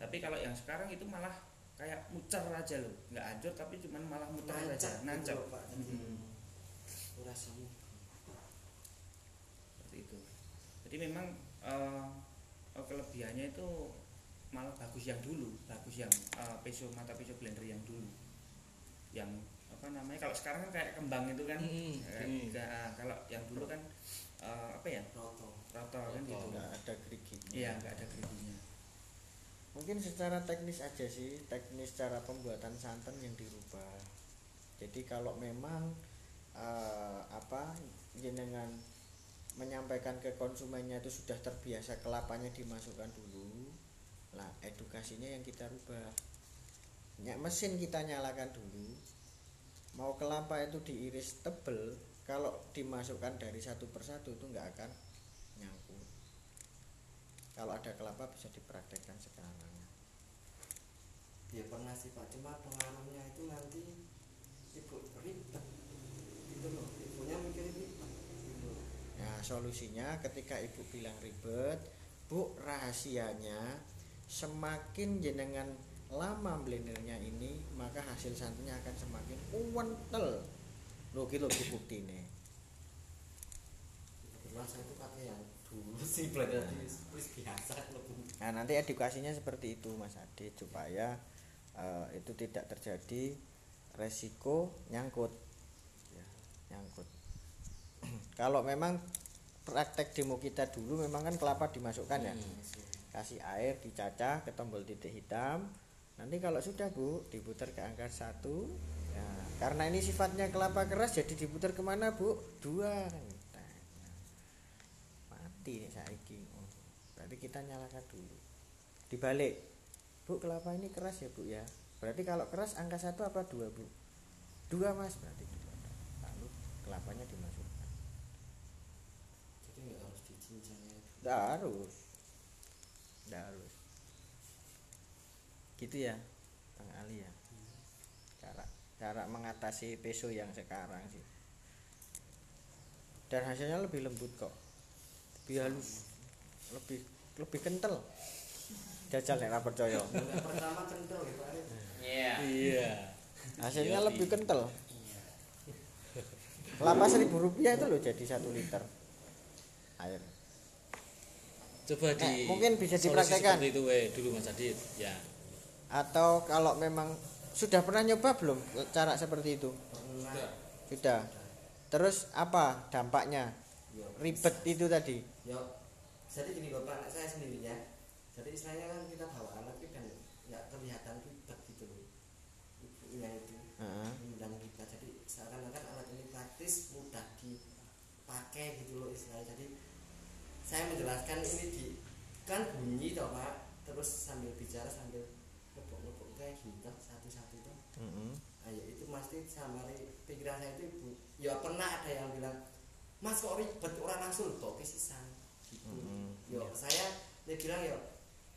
tapi kalau yang sekarang itu malah kayak mucer aja loh. Nggak hancur tapi cuman malah muter Nancep aja. gitu Mhm. rasanya seperti itu. Jadi memang eh, eh, kelebihannya itu malah bagus yang dulu. Bagus yang eh, peso mata peso blender yang dulu. Yang apa namanya kalau sekarang kan kayak kembang itu kan. Hmm, Eh, hmm. nggak- kalau yang dulu kan eh, apa ya? Roto. Rata kan Roto. gitu. nggak ada gerigi iya nggak ada geriginya mungkin secara teknis aja sih teknis cara pembuatan santan yang dirubah. Jadi kalau memang eh, apa jenengan menyampaikan ke konsumennya itu sudah terbiasa kelapanya dimasukkan dulu lah edukasinya yang kita rubah. Ya, mesin kita nyalakan dulu mau kelapa itu diiris tebel kalau dimasukkan dari satu persatu itu nggak akan kalau ada kelapa bisa dipraktekkan sekarang. Ya pernah sih pak. Cuma pengaruhnya itu nanti ibu ribet. Gitu loh. Ibunya mikir ribet. Gitu. Nah, solusinya ketika ibu bilang ribet, bu rahasianya semakin jenengan lama blendernya ini, maka hasil santannya akan semakin uwentel. Loh, gitu loh bukti nih. itu pakai yang sih di wis biasa Nah, nanti edukasinya seperti itu, Mas Adit, supaya eh, itu tidak terjadi resiko nyangkut. Ya, nyangkut. Kalau memang praktek demo kita dulu memang kan kelapa dimasukkan ya. kasih air dicacah ke tombol titik hitam. Nanti kalau sudah bu diputar ke angka satu. Ya, karena ini sifatnya kelapa keras jadi diputar ke mana bu? Dua. Nah, mati nih saiki. Oh, berarti kita nyalakan dulu. Dibalik bu kelapa ini keras ya bu ya? Berarti kalau keras angka satu apa dua bu? Dua mas berarti dua. Lalu kelapanya dimasukkan. Jadi nggak harus dicincang ya Nggak harus. Nggak harus. Gitu ya Bang Ali ya. Cara cara mengatasi peso yang sekarang sih. Dan hasilnya lebih lembut kok Lebih halus Lebih lebih kental Jajal nek percaya yang pertama kental ya pak Iya. Iya. Hasilnya Iya, lebih iya. kental Kelapa seribu rupiah itu loh jadi satu liter Air Coba di Eh, mungkin bisa dipraktekkan. seperti itu we, dulu Mas Adit. Ya. Atau kalau memang Sudah pernah nyoba belum cara seperti itu? pernah Sudah. Terus apa dampaknya? ya Ribet itu tadi. Ya jadi gini bapak anak saya sendiri ya. Jadi istilahnya kan kita bawa anak itu kan nggak kelihatan ribet gitu loh. Ibunya itu Heeh. dan kita. Jadi seakan-akan alat ini praktis mudah dipakai gitu loh istilahnya. Jadi saya menjelaskan ini di kan bunyi toh pak. Terus sambil bicara sambil ngepuk-ngepuk kayak gitu satu-satu tuh Heeh. ayo itu pasti sama pikiran saya itu ya pernah ada yang bilang mas kok ribet? Orang langsung kok kesisan gitu. Mm-mm. yo saya dia bilang yo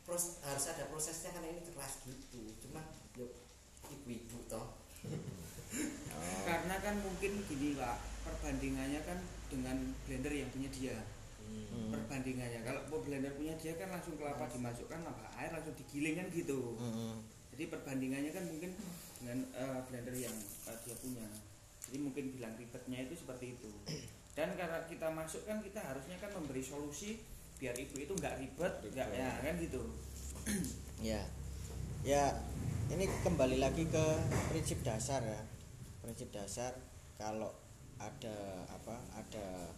pros, harus ada prosesnya karena ini keras gitu. Cuma yo ibu-ibu toh. Oh. karena kan mungkin gini pak perbandingannya kan dengan blender yang punya dia. Hmm. perbandingannya kalau mau blender punya dia kan langsung kelapa dimasukkan tambah air langsung digiling kan gitu. Heeh. jadi perbandingannya kan mungkin dengan eh, blender yang eh, dia punya. Jadi mungkin bilang ribetnya itu seperti itu dan karena kita masuk kan kita harusnya kan memberi solusi biar ibu itu nggak ribet nggak ya kan gitu Ya. Ya, ini kembali lagi ke prinsip dasar ya. Prinsip dasar kalau ada apa? Ada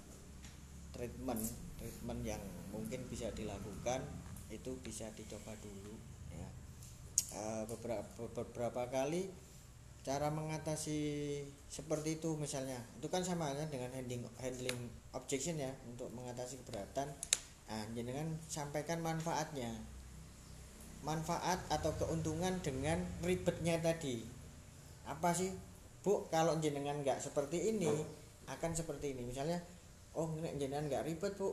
treatment, treatment yang mungkin bisa dilakukan itu bisa dicoba dulu ya. Eh, beberapa beberapa kali cara mengatasi seperti itu misalnya. Itu kan sama halnya dengan handling handling objection ya untuk mengatasi keberatan. Nah jenengan sampaikan manfaatnya. Manfaat atau keuntungan dengan ribetnya tadi. Apa sih? Bu kalau jenengan nggak seperti ini akan seperti ini. Misalnya oh jenengan nggak ribet bu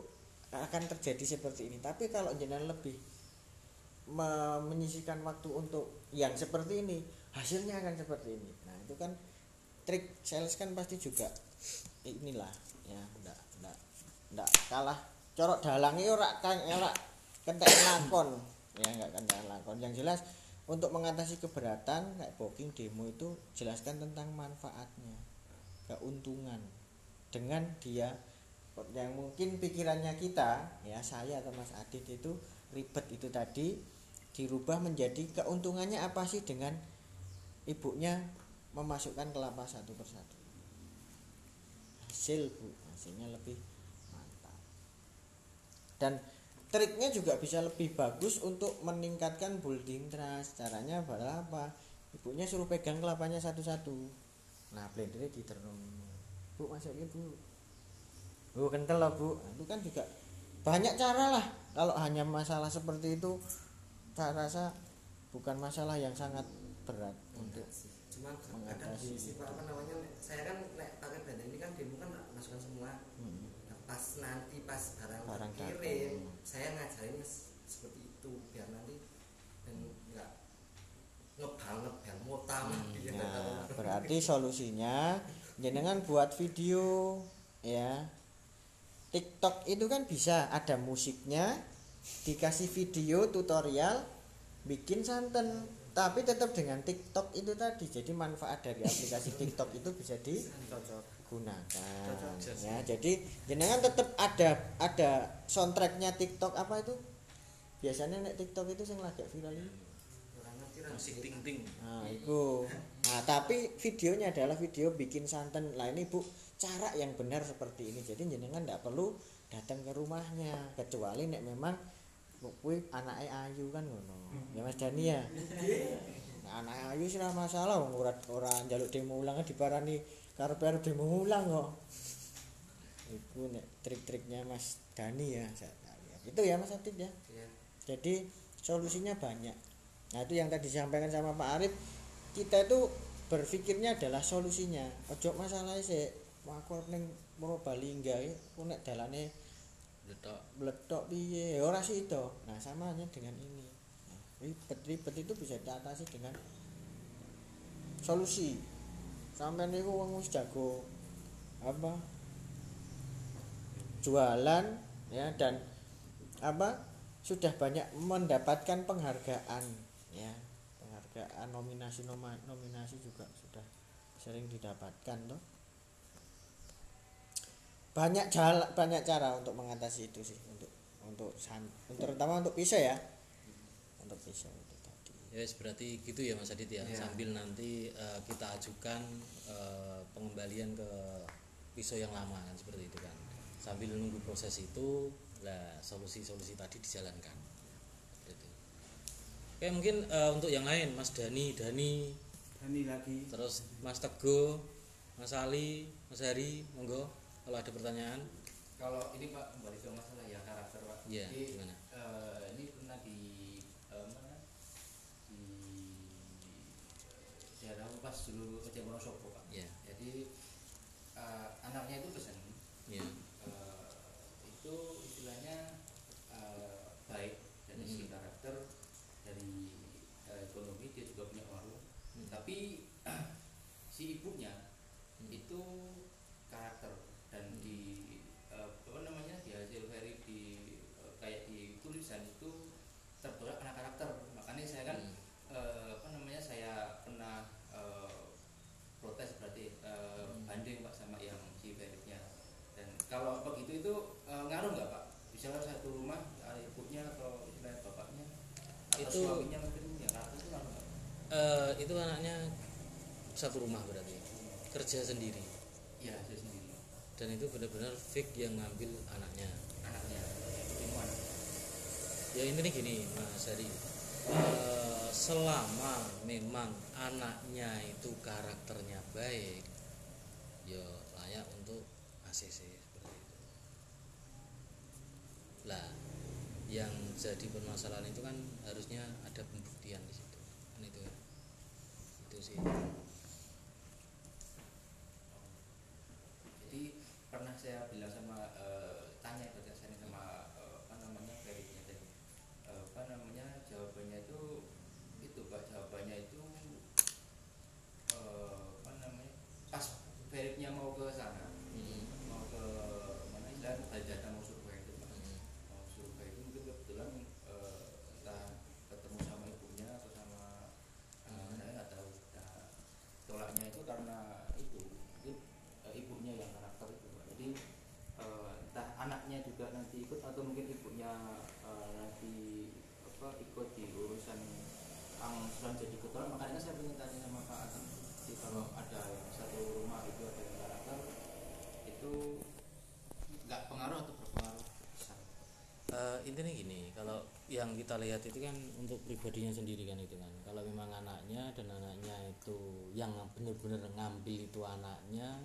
akan terjadi seperti ini. Tapi kalau jenengan lebih me- menyisihkan waktu untuk yang seperti ini hasilnya akan seperti ini. Nah itu kan trik sales kan pasti juga inilah ya ndak ndak ndak kalah. Corok dalangnya ora kan ora kentek lakon. Ya nggak kentek lakon. Yang jelas untuk mengatasi keberatan kayak booking demo itu jelaskan tentang manfaatnya keuntungan. Dengan dia yang mungkin pikirannya kita ya saya atau Mas Adit itu ribet itu tadi dirubah menjadi keuntungannya apa sih dengan ibunya memasukkan kelapa satu persatu. Hasil bu. Hasilnya lebih mantap. Dan triknya juga bisa lebih bagus untuk meningkatkan building trust. Caranya adalah apa? Ibunya suruh pegang kelapanya satu-satu. Nah blendernya diterung bu masukin bu. Bu kental lah bu. Nah, itu kan juga banyak cara lah. Kalau hanya masalah seperti itu saya rasa bukan masalah yang sangat berat untuk Enggak sih. Cuman kadang mengatasi. gini sih Pak, apa namanya saya kan nek pakai blender ini kan demo kan masukkan semua. Hmm, Nah, pas nanti pas barang, Barang kirim saya ngajarin s- seperti itu biar nanti dan nggak ngebang ngebang motam gitu. Nah, berarti solusinya jenengan buat video ya. TikTok itu kan bisa ada musiknya, dikasih video tutorial, bikin santen, tapi tetap dengan TikTok itu tadi. Jadi manfaat dari aplikasi TikTok itu bisa digunakan. Ya, jadi jenengan tetap ada ada soundtracknya TikTok apa itu? Biasanya nek TikTok itu yang lagi viral ini. Musik ting ting Nah, itu. Nah, tapi videonya adalah video bikin santen. Lah ini Bu, cara yang benar seperti ini. Jadi jenengan tidak perlu datang ke rumahnya kecuali nek memang Bu kuwi anake ayu kan ngono. Ya Mas Dani ya. Nah, anake ayu sih ora masalah wong ora ora njaluk demo ulang diparani karep-karep demo ulang kok. Iku nek trik-triknya Mas Dani ya. saya ya. Itu ya Mas Adit ya. Iya. Jadi solusinya banyak. Nah itu yang tadi disampaikan sama Pak Arif, kita itu berpikirnya adalah solusinya. Ojo masalahnya sih, aku arep ning Purbalingga iki, aku nek dalane letok meletok piye, ora itu. Nah sama hanya dengan ini. Nah, ribet-ribet itu bisa diatasi dengan solusi. Sampai niku wong wis jago apa? Jualan ya dan apa? sudah banyak mendapatkan penghargaan ya penghargaan nominasi nominasi juga sudah sering didapatkan toh banyak jalan banyak cara untuk mengatasi itu sih untuk untuk san- terutama untuk pisau ya. Untuk pisau itu tadi. Ya wes berarti gitu ya Mas Adit ya Iya. sambil nanti eh, kita ajukan eh, pengembalian ke pisau yang lama kan seperti itu kan. Sambil nunggu proses itu lah solusi-solusi tadi dijalankan. Itu. oke mungkin eh, untuk yang lain Mas Dani Dani. Dani lagi. Terus Mas Teguh Mas Ali Mas Hari monggo kalau ada pertanyaan Kalau ini Pak kembali ke masalah ya karakter Pak. Iya, Jadi, gimana? eh, ini pernah di eh, mana? Di daerah pas dulu kerja Wonosobo Pak. ya Jadi eh, anaknya itu pesan ya eh, itu istilahnya eh, baik dari segi Hmm. karakter dari eh, ekonomi dia juga punya warung Hmm. tapi si ibunya Hmm. itu karakter dan di eh, apa namanya di hasil very di eh, kayak di tulisan itu tertolak karena karakter makanya saya kan Hmm. eh, apa namanya saya pernah eh, protes berarti eh, Hmm. banding pak sama yang si Feritnya dan kalau begitu itu eh, ngaruh nggak pak misalnya satu rumah ada ibunya atau istilahnya bapaknya atau Itu- suaminya mungkin punya karakter itu anaknya satu rumah berarti kerja sendiri. Iya saya sendiri. Dan itu benar-benar fake yang ngambil anaknya. Anaknya anak ya ini gini Mas Hari Eh, selama memang anaknya itu karakternya baik ya layak untuk ACC seperti itu. Lah yang jadi permasalahan itu kan harusnya ada pembuktian di situ. Kan itu itu sih. Jadi pernah saya bilang sama eh, tanya ke saya sama eh, apa namanya kreditnya tadi Eh, apa namanya jawabannya itu itu pak jawabannya itu eh, apa namanya pas kreditnya mau ke sana mau ke mana istilah tadi data mau survei itu Pak. mau survei itu mungkin kebetulan eh, entah ketemu sama ibunya atau sama eh, saya nggak tahu nah, tolaknya itu karena itu mungkin eh, ibunya yang karakter itu Pak. jadi eh, entah anaknya juga nanti ikut atau mungkin ibunya eh, nanti apa ikut di urusan angsuran jadi ketua. Makanya saya ingin tanya sama Pak Atem jadi kalau ada yang satu rumah itu ada yang karakter itu nggak pengaruh atau berpengaruh? Besar Eh, intinya gini kalau yang kita lihat itu kan untuk pribadinya sendiri kan itu kan. Kalau memang anaknya dan anaknya itu yang benar-benar ngambil itu anaknya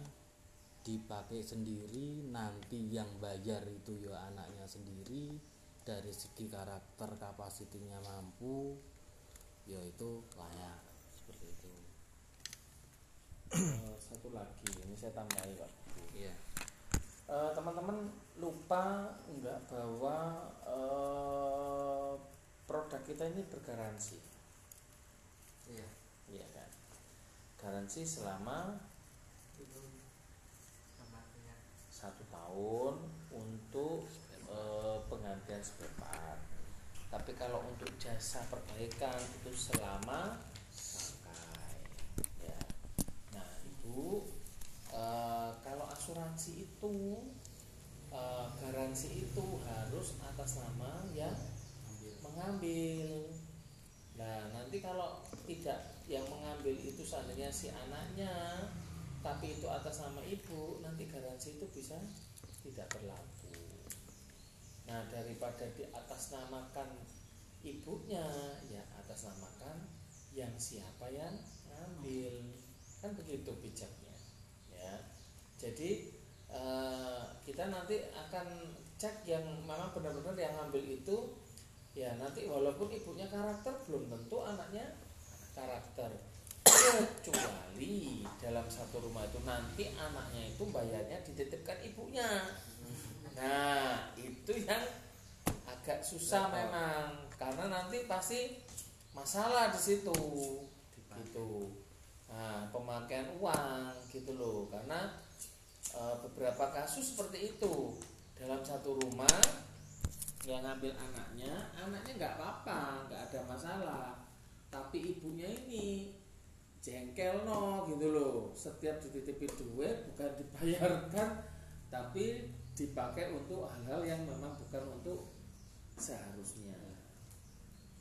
dipakai sendiri nanti yang bayar itu ya anaknya sendiri dari segi karakter kapasitinya mampu ya itu layak seperti itu. Eh, satu lagi ini saya tambahi pak. Iya. Eh, teman-teman lupa enggak bahwa eh, produk kita ini bergaransi? Iya. Iya kan? Garansi selama kamarnya satu tahun untuk eh, penggantian spare tapi kalau untuk jasa perbaikan itu selama pakai ya. Nah itu eh, kalau asuransi itu eh, garansi itu harus atas nama yang mengambil. Nah nanti kalau tidak yang mengambil itu seandainya si anaknya tapi itu atas nama ibu nanti garansi itu bisa tidak berlaku. Nah daripada di atas namakan ibunya ya atas namakan yang siapa yang ngambil kan begitu bijaknya ya. Jadi eh, kita nanti akan cek yang memang benar-benar yang ngambil itu ya nanti walaupun ibunya karakter belum tentu anaknya karakter kecuali dalam satu rumah itu nanti anaknya itu bayarnya dititipkan ibunya. Nah itu yang agak susah memang karena nanti pasti masalah di situ gitu. Nah pemakaian uang gitu loh. Karena e, beberapa kasus seperti itu. Dalam satu rumah yang ngambil anaknya anaknya nggak apa-apa nggak ada masalah. Tapi ibunya ini jengkel no gitu loh. Setiap dititipin duit bukan dibayarkan tapi dipakai untuk hal-hal yang memang bukan untuk seharusnya.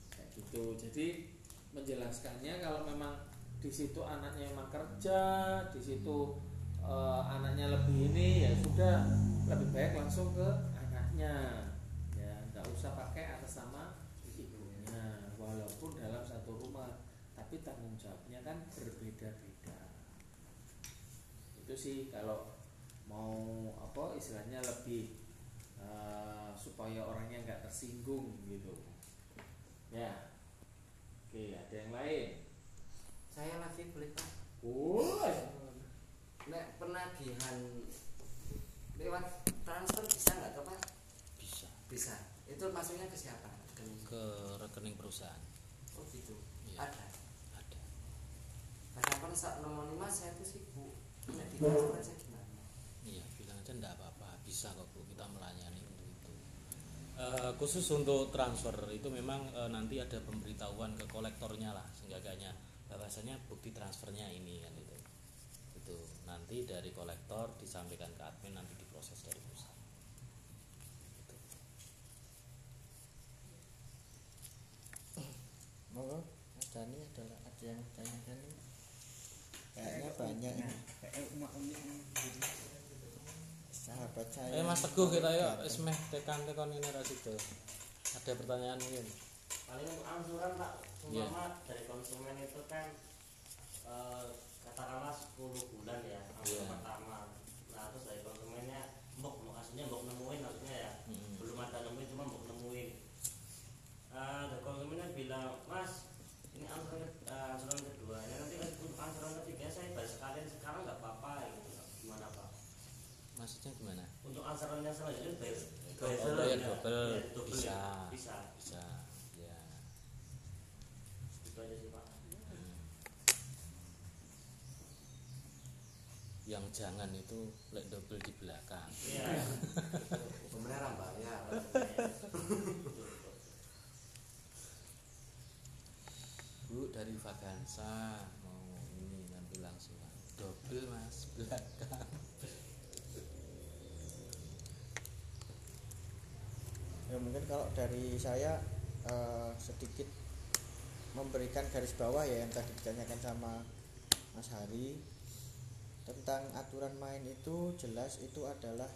Kayak gitu. Jadi menjelaskannya kalau memang di situ anaknya memang kerja di situ eh, anaknya lebih ini ya sudah lebih baik langsung ke anaknya. Ya nggak usah pakai atas nama ibunya. Walaupun dalam satu rumah tapi tanggung jawabnya kan berbeda-beda itu sih kalau mau apa istilahnya lebih eh, supaya orangnya nggak tersinggung gitu. Ya oke ada yang lain? Saya lagi beli pak? Woi, nek penagihan lewat transfer bisa nggak tuh pak? Bisa. Bisa. Itu masuknya ke siapa? Rekening? Ke rekening perusahaan. Oh gitu. Iya. ada? Ada. Kadang kan saat nomor lima saya tuh sibuk Iya, bilang aja enggak apa-apa, bisa kok Bu, kita melayani untuk itu. Eh, khusus untuk transfer itu memang eh, nanti ada pemberitahuan ke kolektornya lah, seenggaknya bahwasanya bukti transfernya ini kan itu. Itu nanti dari kolektor disampaikan ke admin nanti diproses dari perusahaan. Gitu. Monggo, Dani adalah ada yang tanyakan. Kayaknya banyak ini. Sahabat saya. Eh Mas Teguh kita yuk wis meh tekan tekan ini ra sido. Ada pertanyaan mungkin? paling untuk angsuran pak Iya. umpama dari konsumen itu kan eh, katakanlah 10 bulan ya angsuran Iya. pertama nah terus dari konsumennya mbok aslinya mbok nemuin maksudnya ya Mm-mm. belum ada nemuin cuma mbok nemuin Eh, dari konsumennya bilang mas ini angsuran eh, angsuran kedua ya nanti untuk angsuran ketiga saya bayar sekalian sekarang nggak apa-apa gitu gimana pak maksudnya gimana untuk angsurannya selanjutnya bayar Oh, double bayar ya. double. Double Bisa. ya. bisa bisa ya itu aja sih pak Hmm. yang jangan itu lek double di belakang iya Sebenarnya bayar. bu dari Vagansa mau ini nanti langsung double mas belakang ya mungkin kalau dari saya eh, sedikit memberikan garis bawah ya yang tadi ditanyakan sama Mas Hari. Tentang aturan main itu jelas itu adalah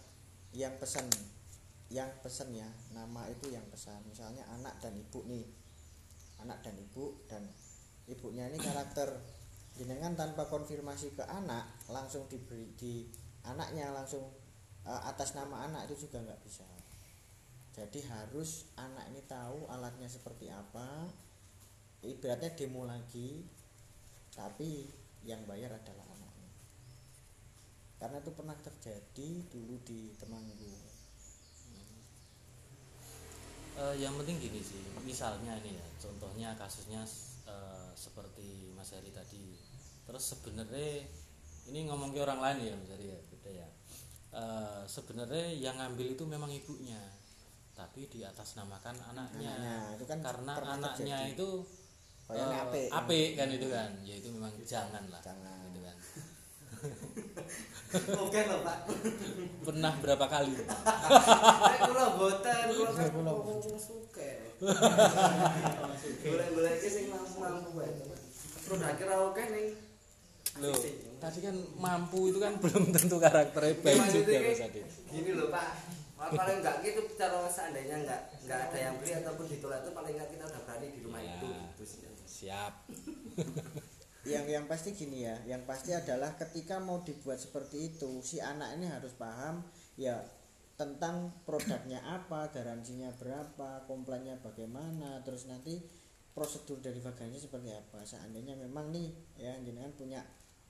yang pesan yang pesan ya nama itu yang pesan. Misalnya anak dan ibu nih. Anak dan ibu dan ibunya ini karakter. Jenengan tanpa konfirmasi ke anak langsung diberi di anaknya langsung eh, atas nama anak itu juga nggak bisa jadi harus anak ini tahu alatnya seperti apa. Ibaratnya demo lagi tapi yang bayar adalah anaknya. Karena itu pernah terjadi dulu di Temanggung. Eh, yang penting gini sih misalnya ini ya contohnya kasusnya eh, seperti Mas Heri tadi. Terus sebenarnya ini ngomong ke orang lain ya Mas Heri ya beda ya. Eh, sebenarnya yang ngambil itu memang ibunya tapi di atas namakan anaknya, Anaknya, itu kan karena anaknya terjadi. itu eh, apik. apik kan itu kan ya itu memang jangan lah Jangan. gitu kan Oke lho Pak. pernah berapa kali Nek kula boten, kula kan suke. Boleh-boleh iki sing. Produk ra oke ning Loh, tadi kan mampu itu kan belum tentu karakternya baik juga Mas Adi. Gini loh Pak. Paling enggak gitu cara seandainya enggak enggak ada yang beli ataupun ditolak itu paling enggak kita udah berani di rumah Ya. itu gitu sih. Siap. yang yang pasti gini ya yang pasti adalah ketika mau dibuat seperti itu si anak ini harus paham ya tentang produknya apa garansinya berapa komplainnya bagaimana terus nanti prosedur dari bagasinya seperti apa seandainya memang nih ya jenengan punya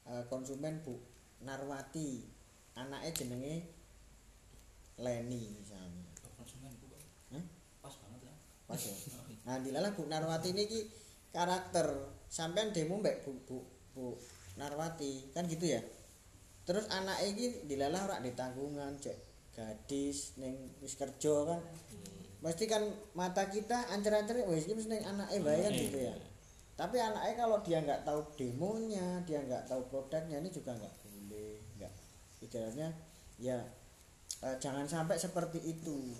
eh, konsumen Bu Narwati anaknya jenenge Leni misalnya Hah? pas banget ya Pas ya. Nah, dilalah Bu Narwati ini ki karakter sampean demo mbak Bu, Bu, Bu Narwati kan gitu ya. Terus anak iki dilalah ora di tanggungan cek gadis ning wis kerja kan. Pasti kan mata kita ancer-ancer wis iki mesti anake bae kan gitu ya. Tapi anaknya kalau dia nggak tahu demonya, dia nggak tahu produknya ini juga nggak boleh, nggak ibaratnya ya eh, jangan sampai seperti itu.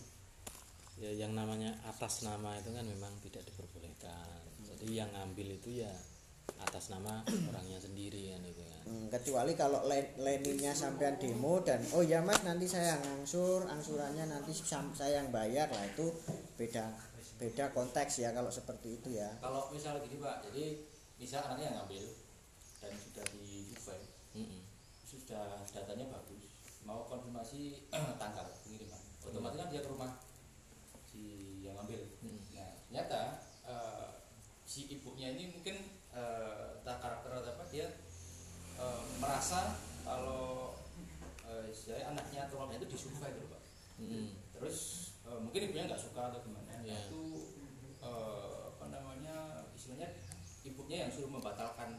Ya yang namanya atas nama itu kan memang tidak diperbolehkan. Jadi yang ngambil itu ya atas nama orangnya sendiri kan itu kan. Hmm, kecuali kalau le- leninya sampean demo dan oh ya mas nanti saya ngangsur angsurannya nanti saya yang bayar lah itu beda beda konteks ya kalau seperti itu ya kalau misal gini pak jadi misal anaknya yang ngambil dan sudah di survei Mm-mm. sudah datanya bagus mau konfirmasi tanggal pengiriman otomatis kan dia ke rumah si yang ngambil Mm. nah ternyata eh, si ibunya ini mungkin entah karakter atau apa dia eh, merasa kalau eh, saya anaknya atau itu disurvei gitu pak Mm-mm. terus eh, mungkin ibunya nggak suka atau gimana Iya. Nah, itu eh, apa namanya istilahnya ibunya yang suruh membatalkan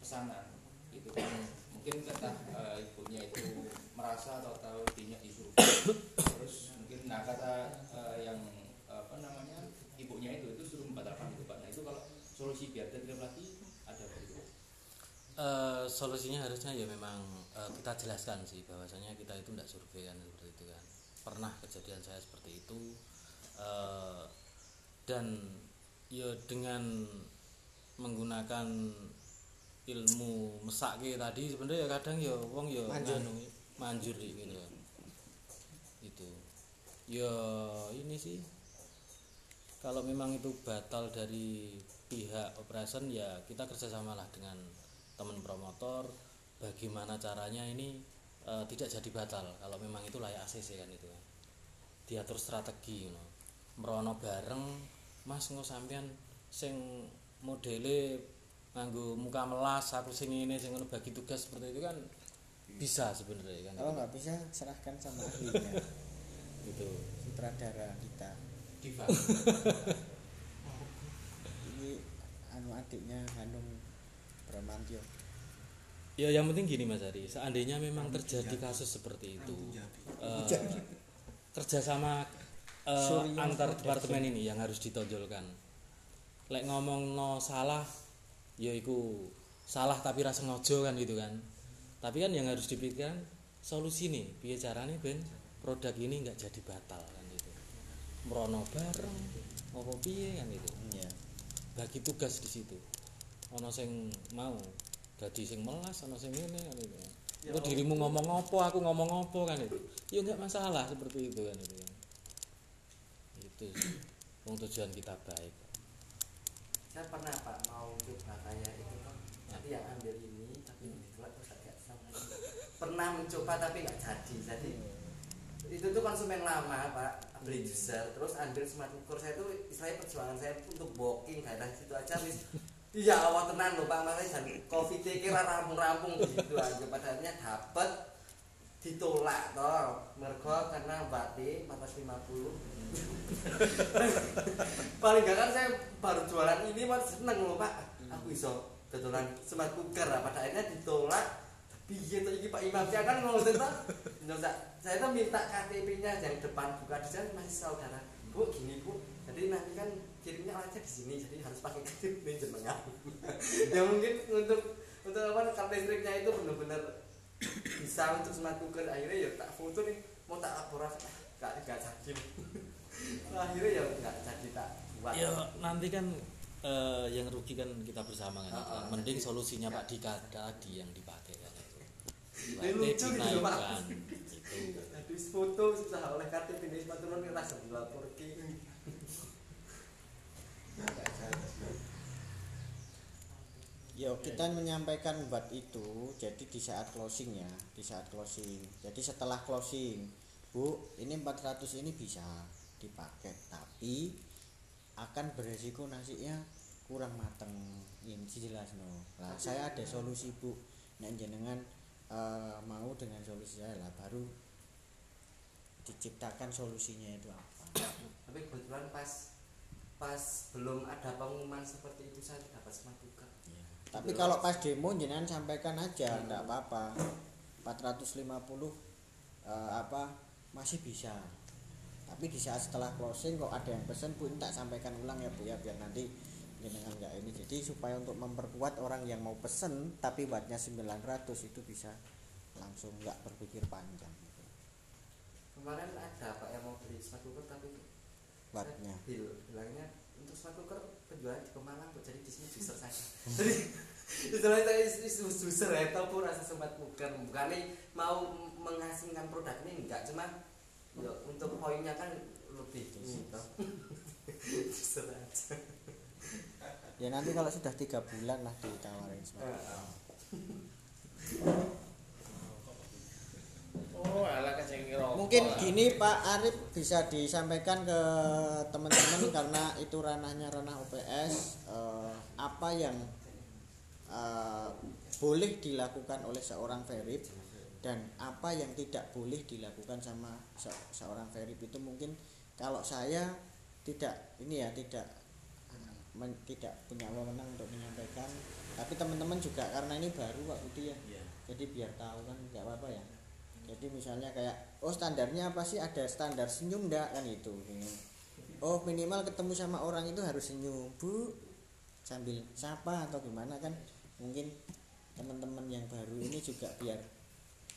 pesanan gitu kan mungkin entah eh, ibunya itu merasa atau tahu ibunya disuruh terus mungkin nah kata eh, yang apa namanya ibunya itu itu suruh membatalkan itu pak. Nah itu kalau solusi biar tidak lagi ada apa itu Eh, solusinya harusnya ya memang eh, kita jelaskan sih bahwasanya kita itu tidak survei kan seperti itu kan. Pernah kejadian saya seperti itu eh, dan ya dengan menggunakan ilmu mesake tadi sebenarnya ya kadang ya wong ya nganu, manjur gitu itu. Ya ini sih. Kalau memang itu batal dari pihak operation ya kita kerjasama lah dengan teman promotor. Bagaimana caranya ini eh, tidak jadi batal. Kalau memang itu layak ACC kan itu kan diatur strategi you know. merono bareng mas nggak sampean sing modele nganggo muka melas aku sing ini sing bagi tugas seperti itu kan bisa sebenarnya kan kalau nggak bisa? Serahkan sama ahlinya. Gitu. Sutradara kita. Diva. Ini anu adiknya Hanung Bramantio Ya yang penting gini Mas Ari, seandainya memang terjadi kasus seperti itu, eh, kerjasama Surya antar departemen ini yang harus ditonjolkan. Lek ngomong no salah, ya iku salah tapi rasa ngojo kan gitu kan. Tapi kan yang harus dipikirkan solusi nih, piye caranya ben? Produk ini nggak jadi batal kan gitu. Merono bareng, apa piye kan gitu. Ya bagi tugas di situ. Ono sing mau dadi sing melas ono sing ngene kan itu Engko dirimu ngomong apa aku ngomong apa kan itu ya enggak masalah seperti itu kan itu kan itu sih. Wong tujuan kita baik. Saya pernah pak mau coba kayak itu kan nanti yang ambil ini tapi ditolak terus agak sama ini. Pernah mencoba tapi nggak jadi. Jadi itu tuh konsumen lama pak. Beli juicer terus ambil smart cooker. Saya tuh istilahnya perjuangan saya untuk booking daerah situ aja wis. Iya awal tenan loh pak. Makanya dan covid kira rampung-rampung gitu aja. Padahalnya dapet ditolak toh mergo karena mbak D 450 paling gak kan saya baru jualan ini mas. Seneng loh pak. Aku iso kebetulan smart cooker pada akhirnya ditolak piye tuh ini Pak Imam saya kan mau tentang saya tuh minta KTP-nya yang depan buka. Di sana masih saudara. Bu gini bu. Jadi nanti kan kirimnya aja di sini jadi harus pakai KTP jenengan. Ya mungkin untuk untuk apa kartu listriknya itu benar-benar bisa untuk smart cooker. Akhirnya ya tak foto nih. Mau tak laporan? Ah, gak gak jadi. Akhirnya ya gak jadi tak buat. Ya nanti kan eh, yang rugi kan kita bersama kan. Ah, ah, mending jadi- solusinya ya. Pak Dika tadi yang dipakai Ini lucu gitu, Pak. Jadi foto susah oleh KTP ini sepatu turun rasa dilapor. Yo kita menyampaikan buat itu jadi di saat closing ya di saat closing. Jadi setelah closing bu ini 400 ini bisa dipakai tapi akan beresiko nasinya kurang mateng. Ini jelas no. Lah saya ada solusi bu. Nek jenengan eh, mau dengan solusi saya lah baru diciptakan solusinya itu apa Tapi kebetulan pas pas belum ada pengumuman seperti itu saya dapat smart cooker. Ya. Tapi kalau pas demo jenengan sampaikan aja, enggak apa-apa. 450 eh, apa masih bisa. Tapi di saat setelah closing kok ada yang pesen ini tak sampaikan ulang ya Bu ya biar nanti jenengan enggak ini. Jadi supaya untuk memperkuat orang yang mau pesen tapi wattnya 900 itu bisa langsung enggak berpikir panjang gitu. Kemarin ada Pak yang mau beli smart cooker tapi Wattnya. bil bilangnya untuk smart cooker penjualan di Pemalang kok jadi di sini juicer saja. Jadi istilahnya saya juicer ya tahu pun rasa smart cooker bukannya mau mengasingkan produk ini enggak cuma ya, untuk poinnya kan lebih toh. juicer aja. Ya nanti kalau sudah tiga bulan lah ditawarin. Oh, ala rokok. Mungkin gini Pak Arif bisa disampaikan ke teman-teman karena itu ranahnya ranah OPS eh, apa yang eh, boleh dilakukan oleh seorang verif dan apa yang tidak boleh dilakukan sama se- seorang verif itu mungkin kalau saya tidak ini ya tidak men- tidak punya wewenang untuk menyampaikan. Tapi teman-teman juga karena ini baru Pak Budi ya. Jadi biar tahu kan nggak apa-apa ya. Jadi misalnya kayak oh standarnya apa sih? Ada standar senyum enggak kan itu ini. Oh minimal ketemu sama orang itu harus senyum bu. Sambil sapa atau gimana kan mungkin teman-teman yang baru ini juga biar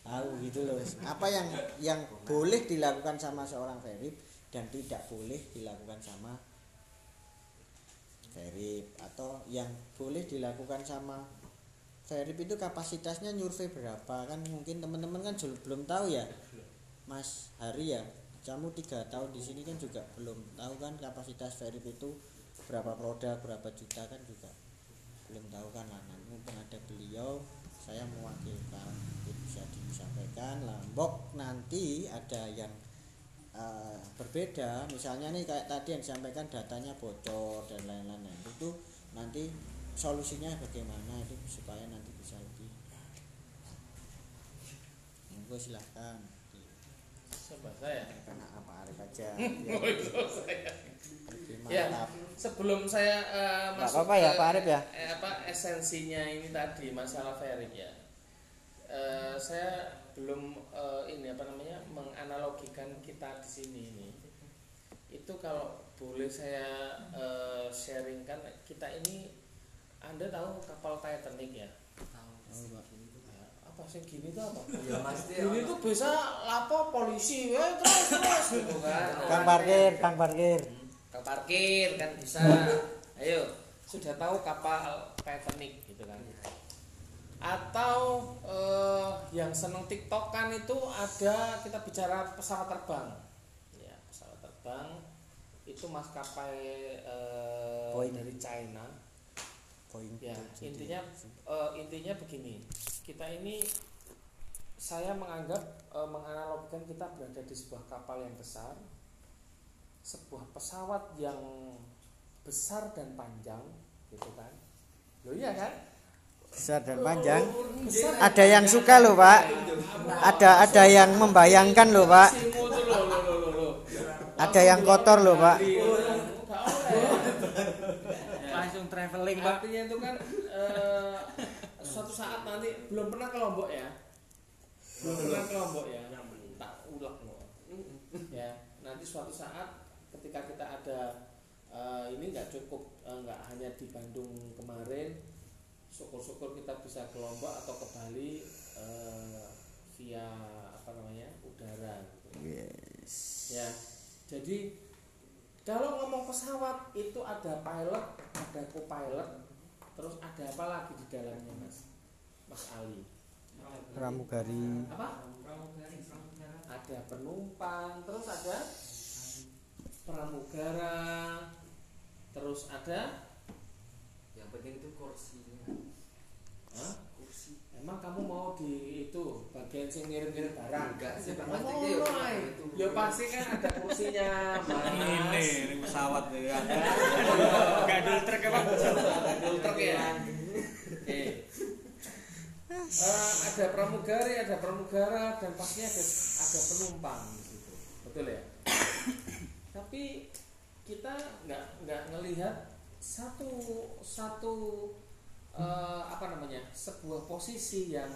tahu gitu loh. Apa yang yang boleh dilakukan sama seorang verif dan tidak boleh dilakukan sama verif atau yang boleh dilakukan sama verif itu kapasitasnya nyurvei berapa? Kan mungkin teman-teman kan belum tahu ya. Mas Hari ya kamu tiga tahun di sini kan juga belum tahu kan kapasitas verif itu berapa produk berapa juta kan juga belum tahu kan lah. Nanti mumpung ada beliau saya mewakilkan itu bisa disampaikan. Lambok nanti ada yang eh, berbeda misalnya nih kayak tadi yang disampaikan datanya bocor dan lain-lain Nah, itu nanti solusinya bagaimana itu supaya nanti bisa lebih monggo silahkan Coba saya. karena apa Arif aja Oh, Ya, sebelum saya Nggak masuk apa-apa ya, ke, Pak Arif ya? eh, apa esensinya ini tadi masalah Ferik ya. Eh, saya belum eh, ini apa namanya menganalogikan kita di sini ini. Itu kalau boleh saya eh, sharingkan kita ini Anda tahu kapal Titanic ya? Tahu. Ya, apa sih gini tuh apa? ya pasti Gini tuh bisa lapo polisi, weh terus terus. Gitu kan. Kang parkir Kang parkir. Ke parkir kan bisa. Ayo. Sudah tahu kapal Titanic gitu kan? Atau eh, yang seneng TikTok kan itu ada kita bicara pesawat terbang. ya terbang itu maskapai eh, Boeing. dari China poin ya intinya eh, intinya begini kita ini saya menganggap eh, menganalogikan kita berada di sebuah kapal yang besar sebuah pesawat yang besar dan panjang gitu kan lo iya kan besar dan panjang besar ada yang suka loh pak ada ada yang membayangkan loh pak lo lo lo lo lo ada yang kotor loh pak. Langsung traveling pak. Artinya itu kan eh, suatu saat nanti belum pernah ke Lombok ya. Belum pernah ke Lombok ya tak ulek loh. Ya nanti suatu saat ketika kita ada eh, ini nggak cukup eh, nggak hanya di Bandung kemarin syukur-syukur kita bisa ke Lombok atau ke Bali eh, via apa namanya udara gitu. ya jadi kalau ngomong pesawat itu ada pilot ada co-pilot terus ada apa lagi di dalamnya mas? Mas Ali. Pramugari. Apa? Pramugari ada penumpang terus ada pramugara terus ada? Yang penting itu kursinya. Hah? Emang kamu mau di itu bagian sing ngirim-ngirim barang? Enggak sih Oh, pasti ya no, ay. itu. Ya pasti kan ada kursinya mas. Ini pesawat ya. Gadul truk apa Gadul truk ya. Oke. Eh, ada pramugari, ada pramugara dan pasti ada ada penumpang gitu. Betul ya? Tapi kita nggak nggak ngelihat satu satu eh, apa namanya sebuah posisi yang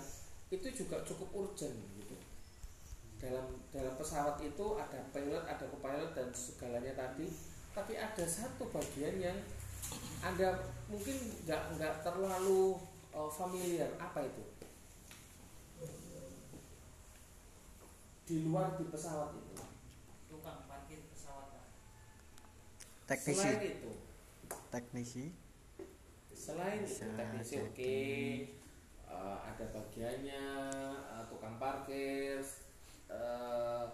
itu juga cukup urgent gitu. Dalam dalam pesawat itu ada pilot, ada co-pilot dan segalanya tadi. Tapi ada satu bagian yang anda mungkin nggak nggak terlalu uh, familiar. Apa itu? Di luar di pesawat itu. Tukang parkir pesawat teknisi. Selain itu. Teknisi selain itu Bisa teknisi oke. Uh, ada bagiannya uh, tukang parkir uh,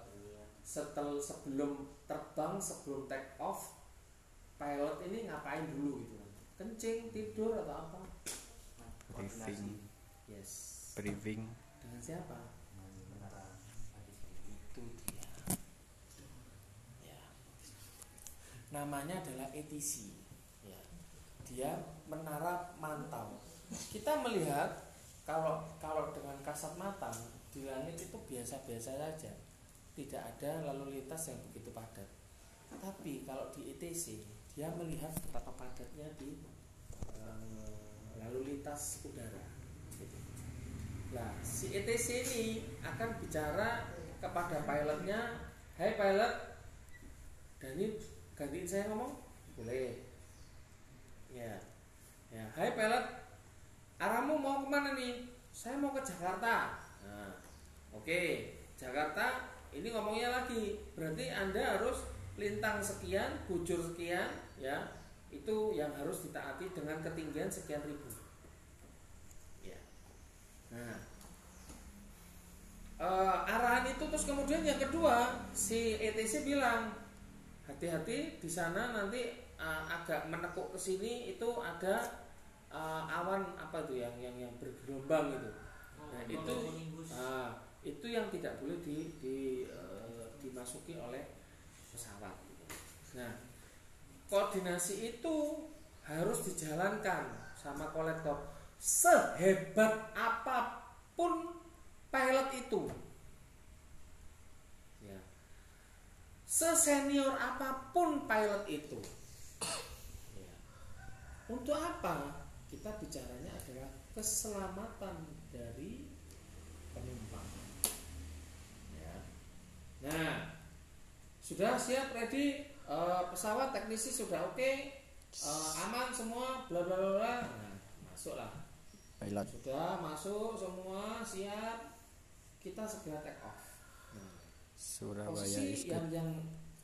setel sebelum terbang sebelum take off pilot ini ngapain dulu gitu kencing tidur atau apa? Briefing. Yes. Briefing. Dengan siapa? Itu dia. Ya. Namanya adalah ETC ya dia menara mantau kita melihat kalau kalau dengan kasat mata di langit itu biasa-biasa saja tidak ada lalu lintas yang begitu padat tapi kalau di ETC dia melihat betapa padatnya di eh, lalu lintas udara gitu. Nah, si ETC ini akan bicara kepada pilotnya, "Hai pilot, Dani gantiin saya ngomong?" Boleh. Ya. Ya, "Hai pilot, arahmu mau ke mana nih?" "Saya mau ke Jakarta." Nah, oke, Jakarta ini ngomongnya lagi. Berarti Anda harus lintang sekian, bujur sekian, ya. Itu yang harus ditaati dengan ketinggian sekian ribu. Ya. Nah, eh, arahan itu terus kemudian yang kedua si ETC bilang hati-hati di sana nanti uh, agak menekuk ke sini itu ada uh, awan apa itu yang yang yang bergelombang itu. Nah, itu Cumulonimbus. Ah, itu yang tidak boleh di, di, eh, dimasuki oleh pesawat. Nah, koordinasi itu harus dijalankan sama kolektor sehebat apa pun pilot itu. Ya. Sesenior apa pun pilot itu. Ya. Untuk apa? Kita bicaranya adalah keselamatan dari penumpang. Ya. Nah, sudah siap ready? Eh, pesawat teknisi sudah oke? Eh, aman semua? Bla bla bla nah, masuklah. Pilot. Sudah masuk semua siap? Kita segera take off. Nah, Surabaya posisi is yang yang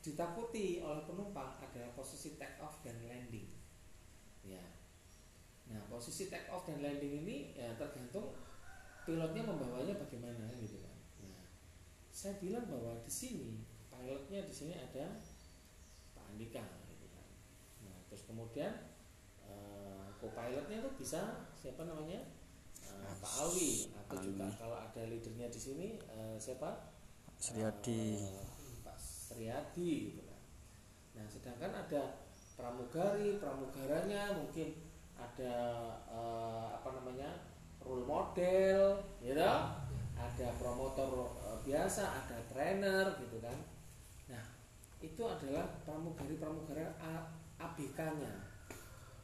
ditakuti oleh penumpang adalah posisi take off dan landing. Ya. Nah posisi take off dan landing ini ya tergantung pilotnya membawanya bagaimana gitu kan. Nah saya bilang bahwa di sini pilotnya di sini ada Pak Andika gitu kan. Nah terus kemudian eh, co-pilotnya itu bisa siapa namanya? Eh, Pak Alwi. Atau Alwi. juga kalau ada leadernya di sini eh, siapa? Sriadi Pak Sriadi gitu kan. Nah, sedangkan ada pramugari, pramugaranya mungkin ada eh, apa namanya? role model, gitu. Ada promotor eh, biasa, ada trainer gitu kan. Nah, itu adalah pramugari-pramugari A- ABK-nya.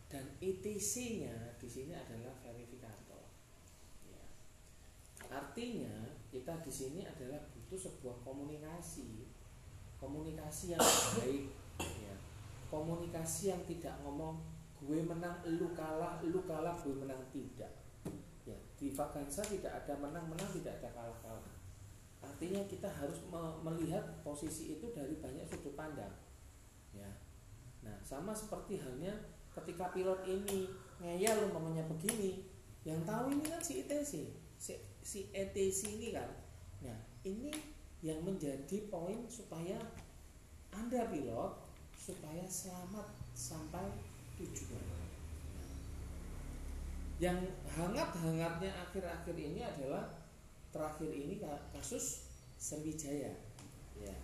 Dan ETC-nya di sini adalah verifikator. Ya. Artinya kita di sini adalah butuh sebuah komunikasi, komunikasi yang baik, ya. komunikasi yang tidak ngomong gue menang, lu kalah, lu kalah, gue menang tidak. Ya, di Vagansa tidak ada menang-menang, tidak ada kalah-kalah. Artinya kita harus me- melihat posisi itu dari banyak sudut pandang. Ya. Nah, sama seperti halnya ketika pilot ini ngeyel umpamanya begini, yang tahu ini kan si ITC, si, si ETC ini kan. Nah, ini yang menjadi poin supaya Anda pilot supaya selamat sampai tujuan. Yang hangat-hangatnya akhir-akhir ini adalah terakhir ini ka- kasus Sriwijaya. Ya.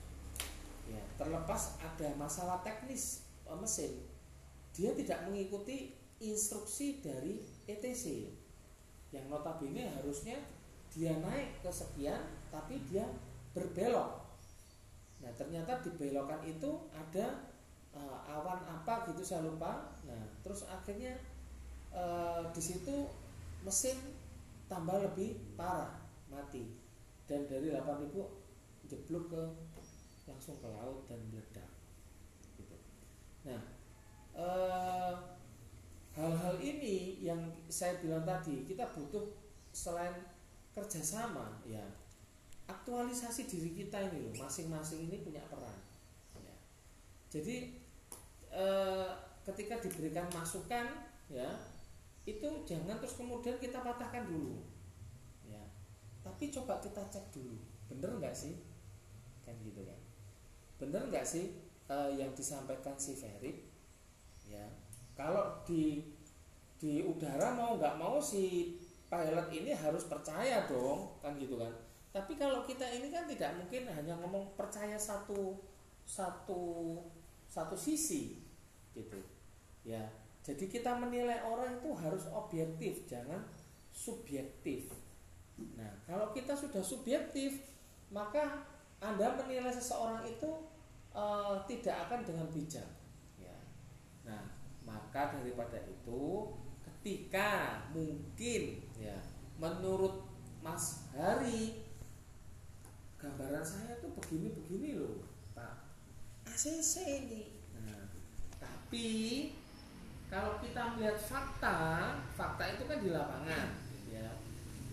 Ya, terlepas ada masalah teknis eh, mesin, dia tidak mengikuti instruksi dari ETC yang notabene harusnya dia naik ke sekian tapi dia berbelok. Nah ternyata di belokan itu ada eh, awan apa gitu saya lupa. Nah terus akhirnya eh, di situ mesin tambah lebih parah mati. Dan dari 8000 jeblok ke langsung ke laut dan meledak gitu. nah eh, hal-hal ini yang saya bilang tadi kita butuh selain kerjasama ya aktualisasi diri kita ini loh masing-masing ini punya peran. Ya. jadi eh, ketika diberikan masukan ya itu jangan terus kemudian kita patahkan dulu. Ya. Tapi coba kita cek dulu bener nggak sih? Kan gitu kan. Bener nggak sih eh, yang disampaikan si Ferry? Ya. Kalau di di udara mau nggak mau si pilot ini harus percaya dong kan gitu kan tapi kalau kita ini kan tidak mungkin hanya ngomong percaya satu satu satu sisi gitu. Ya jadi kita menilai orang itu harus objektif jangan subjektif. Nah kalau kita sudah subjektif maka anda menilai seseorang itu eh, tidak akan dengan bijak. Ya. Nah maka daripada itu ketika mungkin ya menurut Mas Hari gambaran saya tuh begini-begini loh Pak. ACC ini. Nah, tapi kalau kita melihat fakta fakta itu kan di lapangan ya.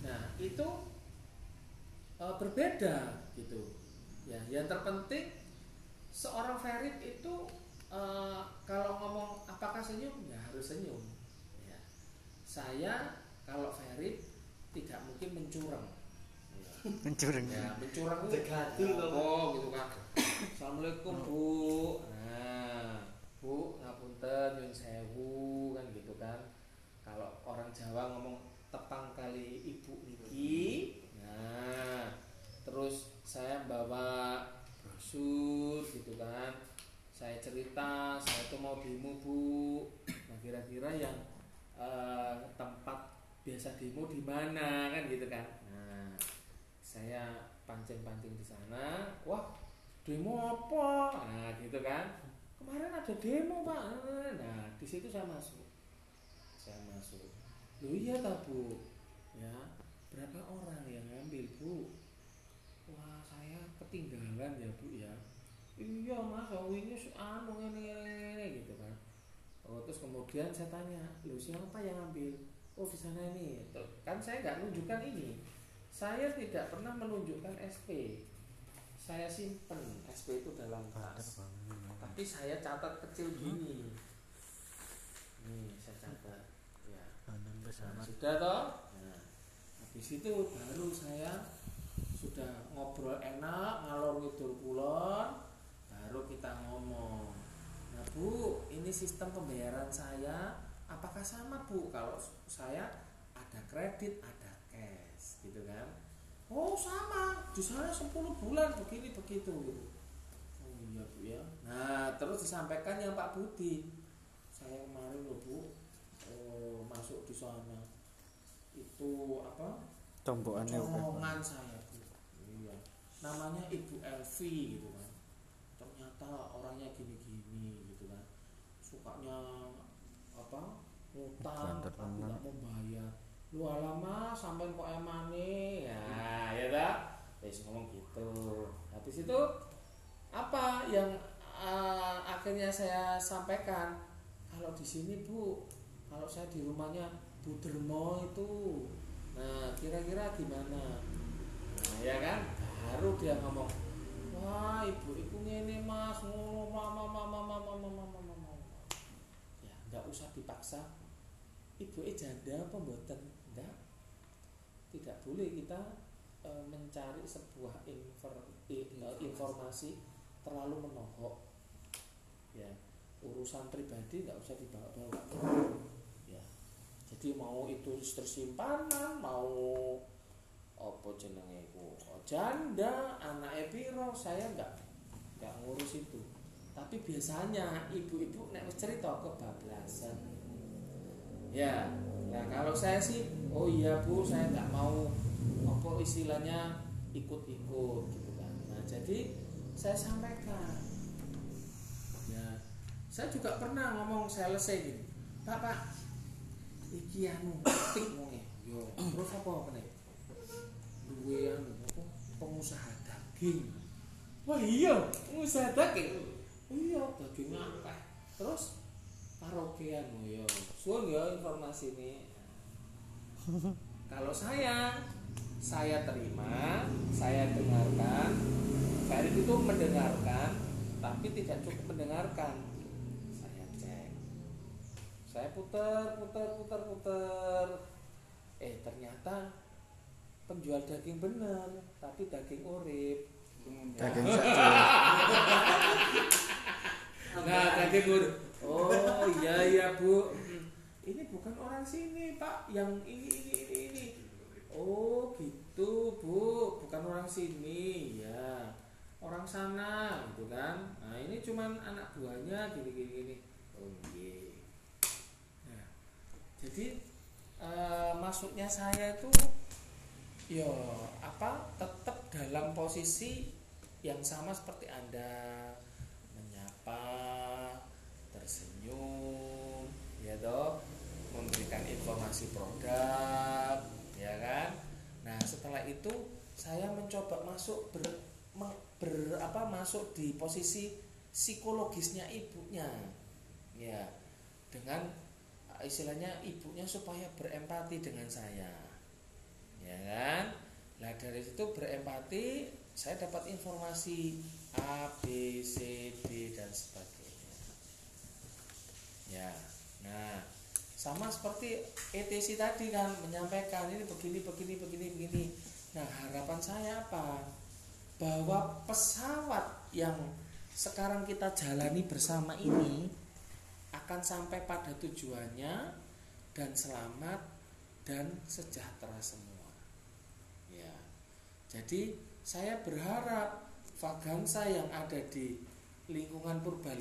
Nah itu eh, berbeda gitu. Ya yang terpenting seorang Ferit itu eh, kalau ngomong apakah senyum? Ya harus senyum ya. saya kalau Ferit tidak mungkin mencurang. Mencurang. Ya mencurang ya, loh. oh. gitu kan assalamualaikum bu. Nah bu ngapunten nyun sewu kan gitu kan. Kalau orang Jawa ngomong tepang kali ibu niki nah terus saya bawa brosur gitu kan. Saya cerita saya tuh mau demo bu. Nah kira-kira yang eh, tempat biasa demo di mana kan gitu kan. Nah saya pancing-pancing di sana. Wah demo apa? Nah gitu kan. Kemarin ada demo pak. Nah di situ saya masuk. Saya masuk. Lu iya tak bu? Ya berapa orang yang ngambil bu? Wah saya ketinggalan ya bu ya. Iya mas oh ini anu ini, ini, gitu kan. Oh terus kemudian saya tanya lu siapa yang ngambil? Oh di sana ini. Kan saya nggak menunjukkan ini saya tidak pernah menunjukkan SP saya simpen SP itu dalam tas. tapi saya catat kecil gini. Nih saya catat ya. Nah, sudah toh? Nah, habis itu baru saya sudah ngobrol enak ngalor ngidul kulon baru kita ngomong. Nah bu ini sistem pembayaran saya apakah sama bu? Kalau saya ada kredit ada gitu kan. Oh sama. Di sana 10 bulan begini begitu gitu. Oh iya bu ya. Nah terus disampaikan yang Pak Budi. Saya kemarin loh bu oh, masuk di sana. Itu apa? Tombokannya colongan saya bu. Iya. Namanya Ibu Elvi gitu kan. Ternyata orangnya gini-gini gitu kan. Sukanya apa ngutang Banter tapi nggak mau bayar lu alama sampai kok emane ya ya tak wis ngomong gitu habis itu apa yang eh, akhirnya saya sampaikan kalau di sini bu kalau saya di rumahnya Bu Dermo itu nah kira-kira gimana nah ya kan baru dia ngomong wah ibu ibu ini mas ngono mama mama mama mama mama mama ya nggak usah dipaksa ibu eh janda enggak tidak boleh kita eh, mencari sebuah infor- i- eh, informasi. terlalu menohok ya urusan pribadi nggak usah dibawa-bawa. Ya jadi mau itu tersimpanan mau apa jenenge iku? Janda anak piro? Saya nggak nggak ngurus itu. Tapi biasanya ibu-ibu nek cerita kebablasan ya nah kalau saya sih oh iya bu saya nggak mau apa istilahnya ikut-ikut gitu kan. Nah jadi saya sampaikan. Ya saya juga pernah ngomong sales gini pak pak iki anu tik yo terus apa kene duwe anu apa? Pengusaha daging. Wah iya pengusaha daging. Iya daging akeh. Terus karaokean oh iya suwun ya informasi ini. Kalau saya saya terima saya dengarkan Farid itu mendengarkan tapi tidak cukup mendengarkan. Saya cek. Saya putar putar putar putar. Eh ternyata penjual daging benar tapi daging urip. Daging nah daging urip oh iya iya bu. Ini bukan orang sini pak. Yang ini ini ini ini. Oh gitu bu. Bukan orang sini. Ya orang sana gitu kan. Nah ini cuman anak buahnya gini gini gini. Oh iya. Nah, jadi eh, maksudnya saya itu ya apa tetap dalam posisi yang sama seperti anda. Menyapa tersenyum ya toh memberikan informasi produk ya kan? Nah setelah itu saya mencoba masuk ber, ber- apa masuk di posisi psikologisnya ibunya. Ya dengan eh, istilahnya ibunya supaya berempati dengan saya. Ya kan? Nah dari situ berempati saya dapat informasi A B C D dan sebagainya ya nah sama seperti ETC tadi kan menyampaikan ini begini begini begini begini nah harapan saya apa bahwa pesawat yang sekarang kita jalani bersama ini akan sampai pada tujuannya dan selamat dan sejahtera semua. Ya. Jadi saya berharap Vagangsa yang ada di lingkungan Purbalingga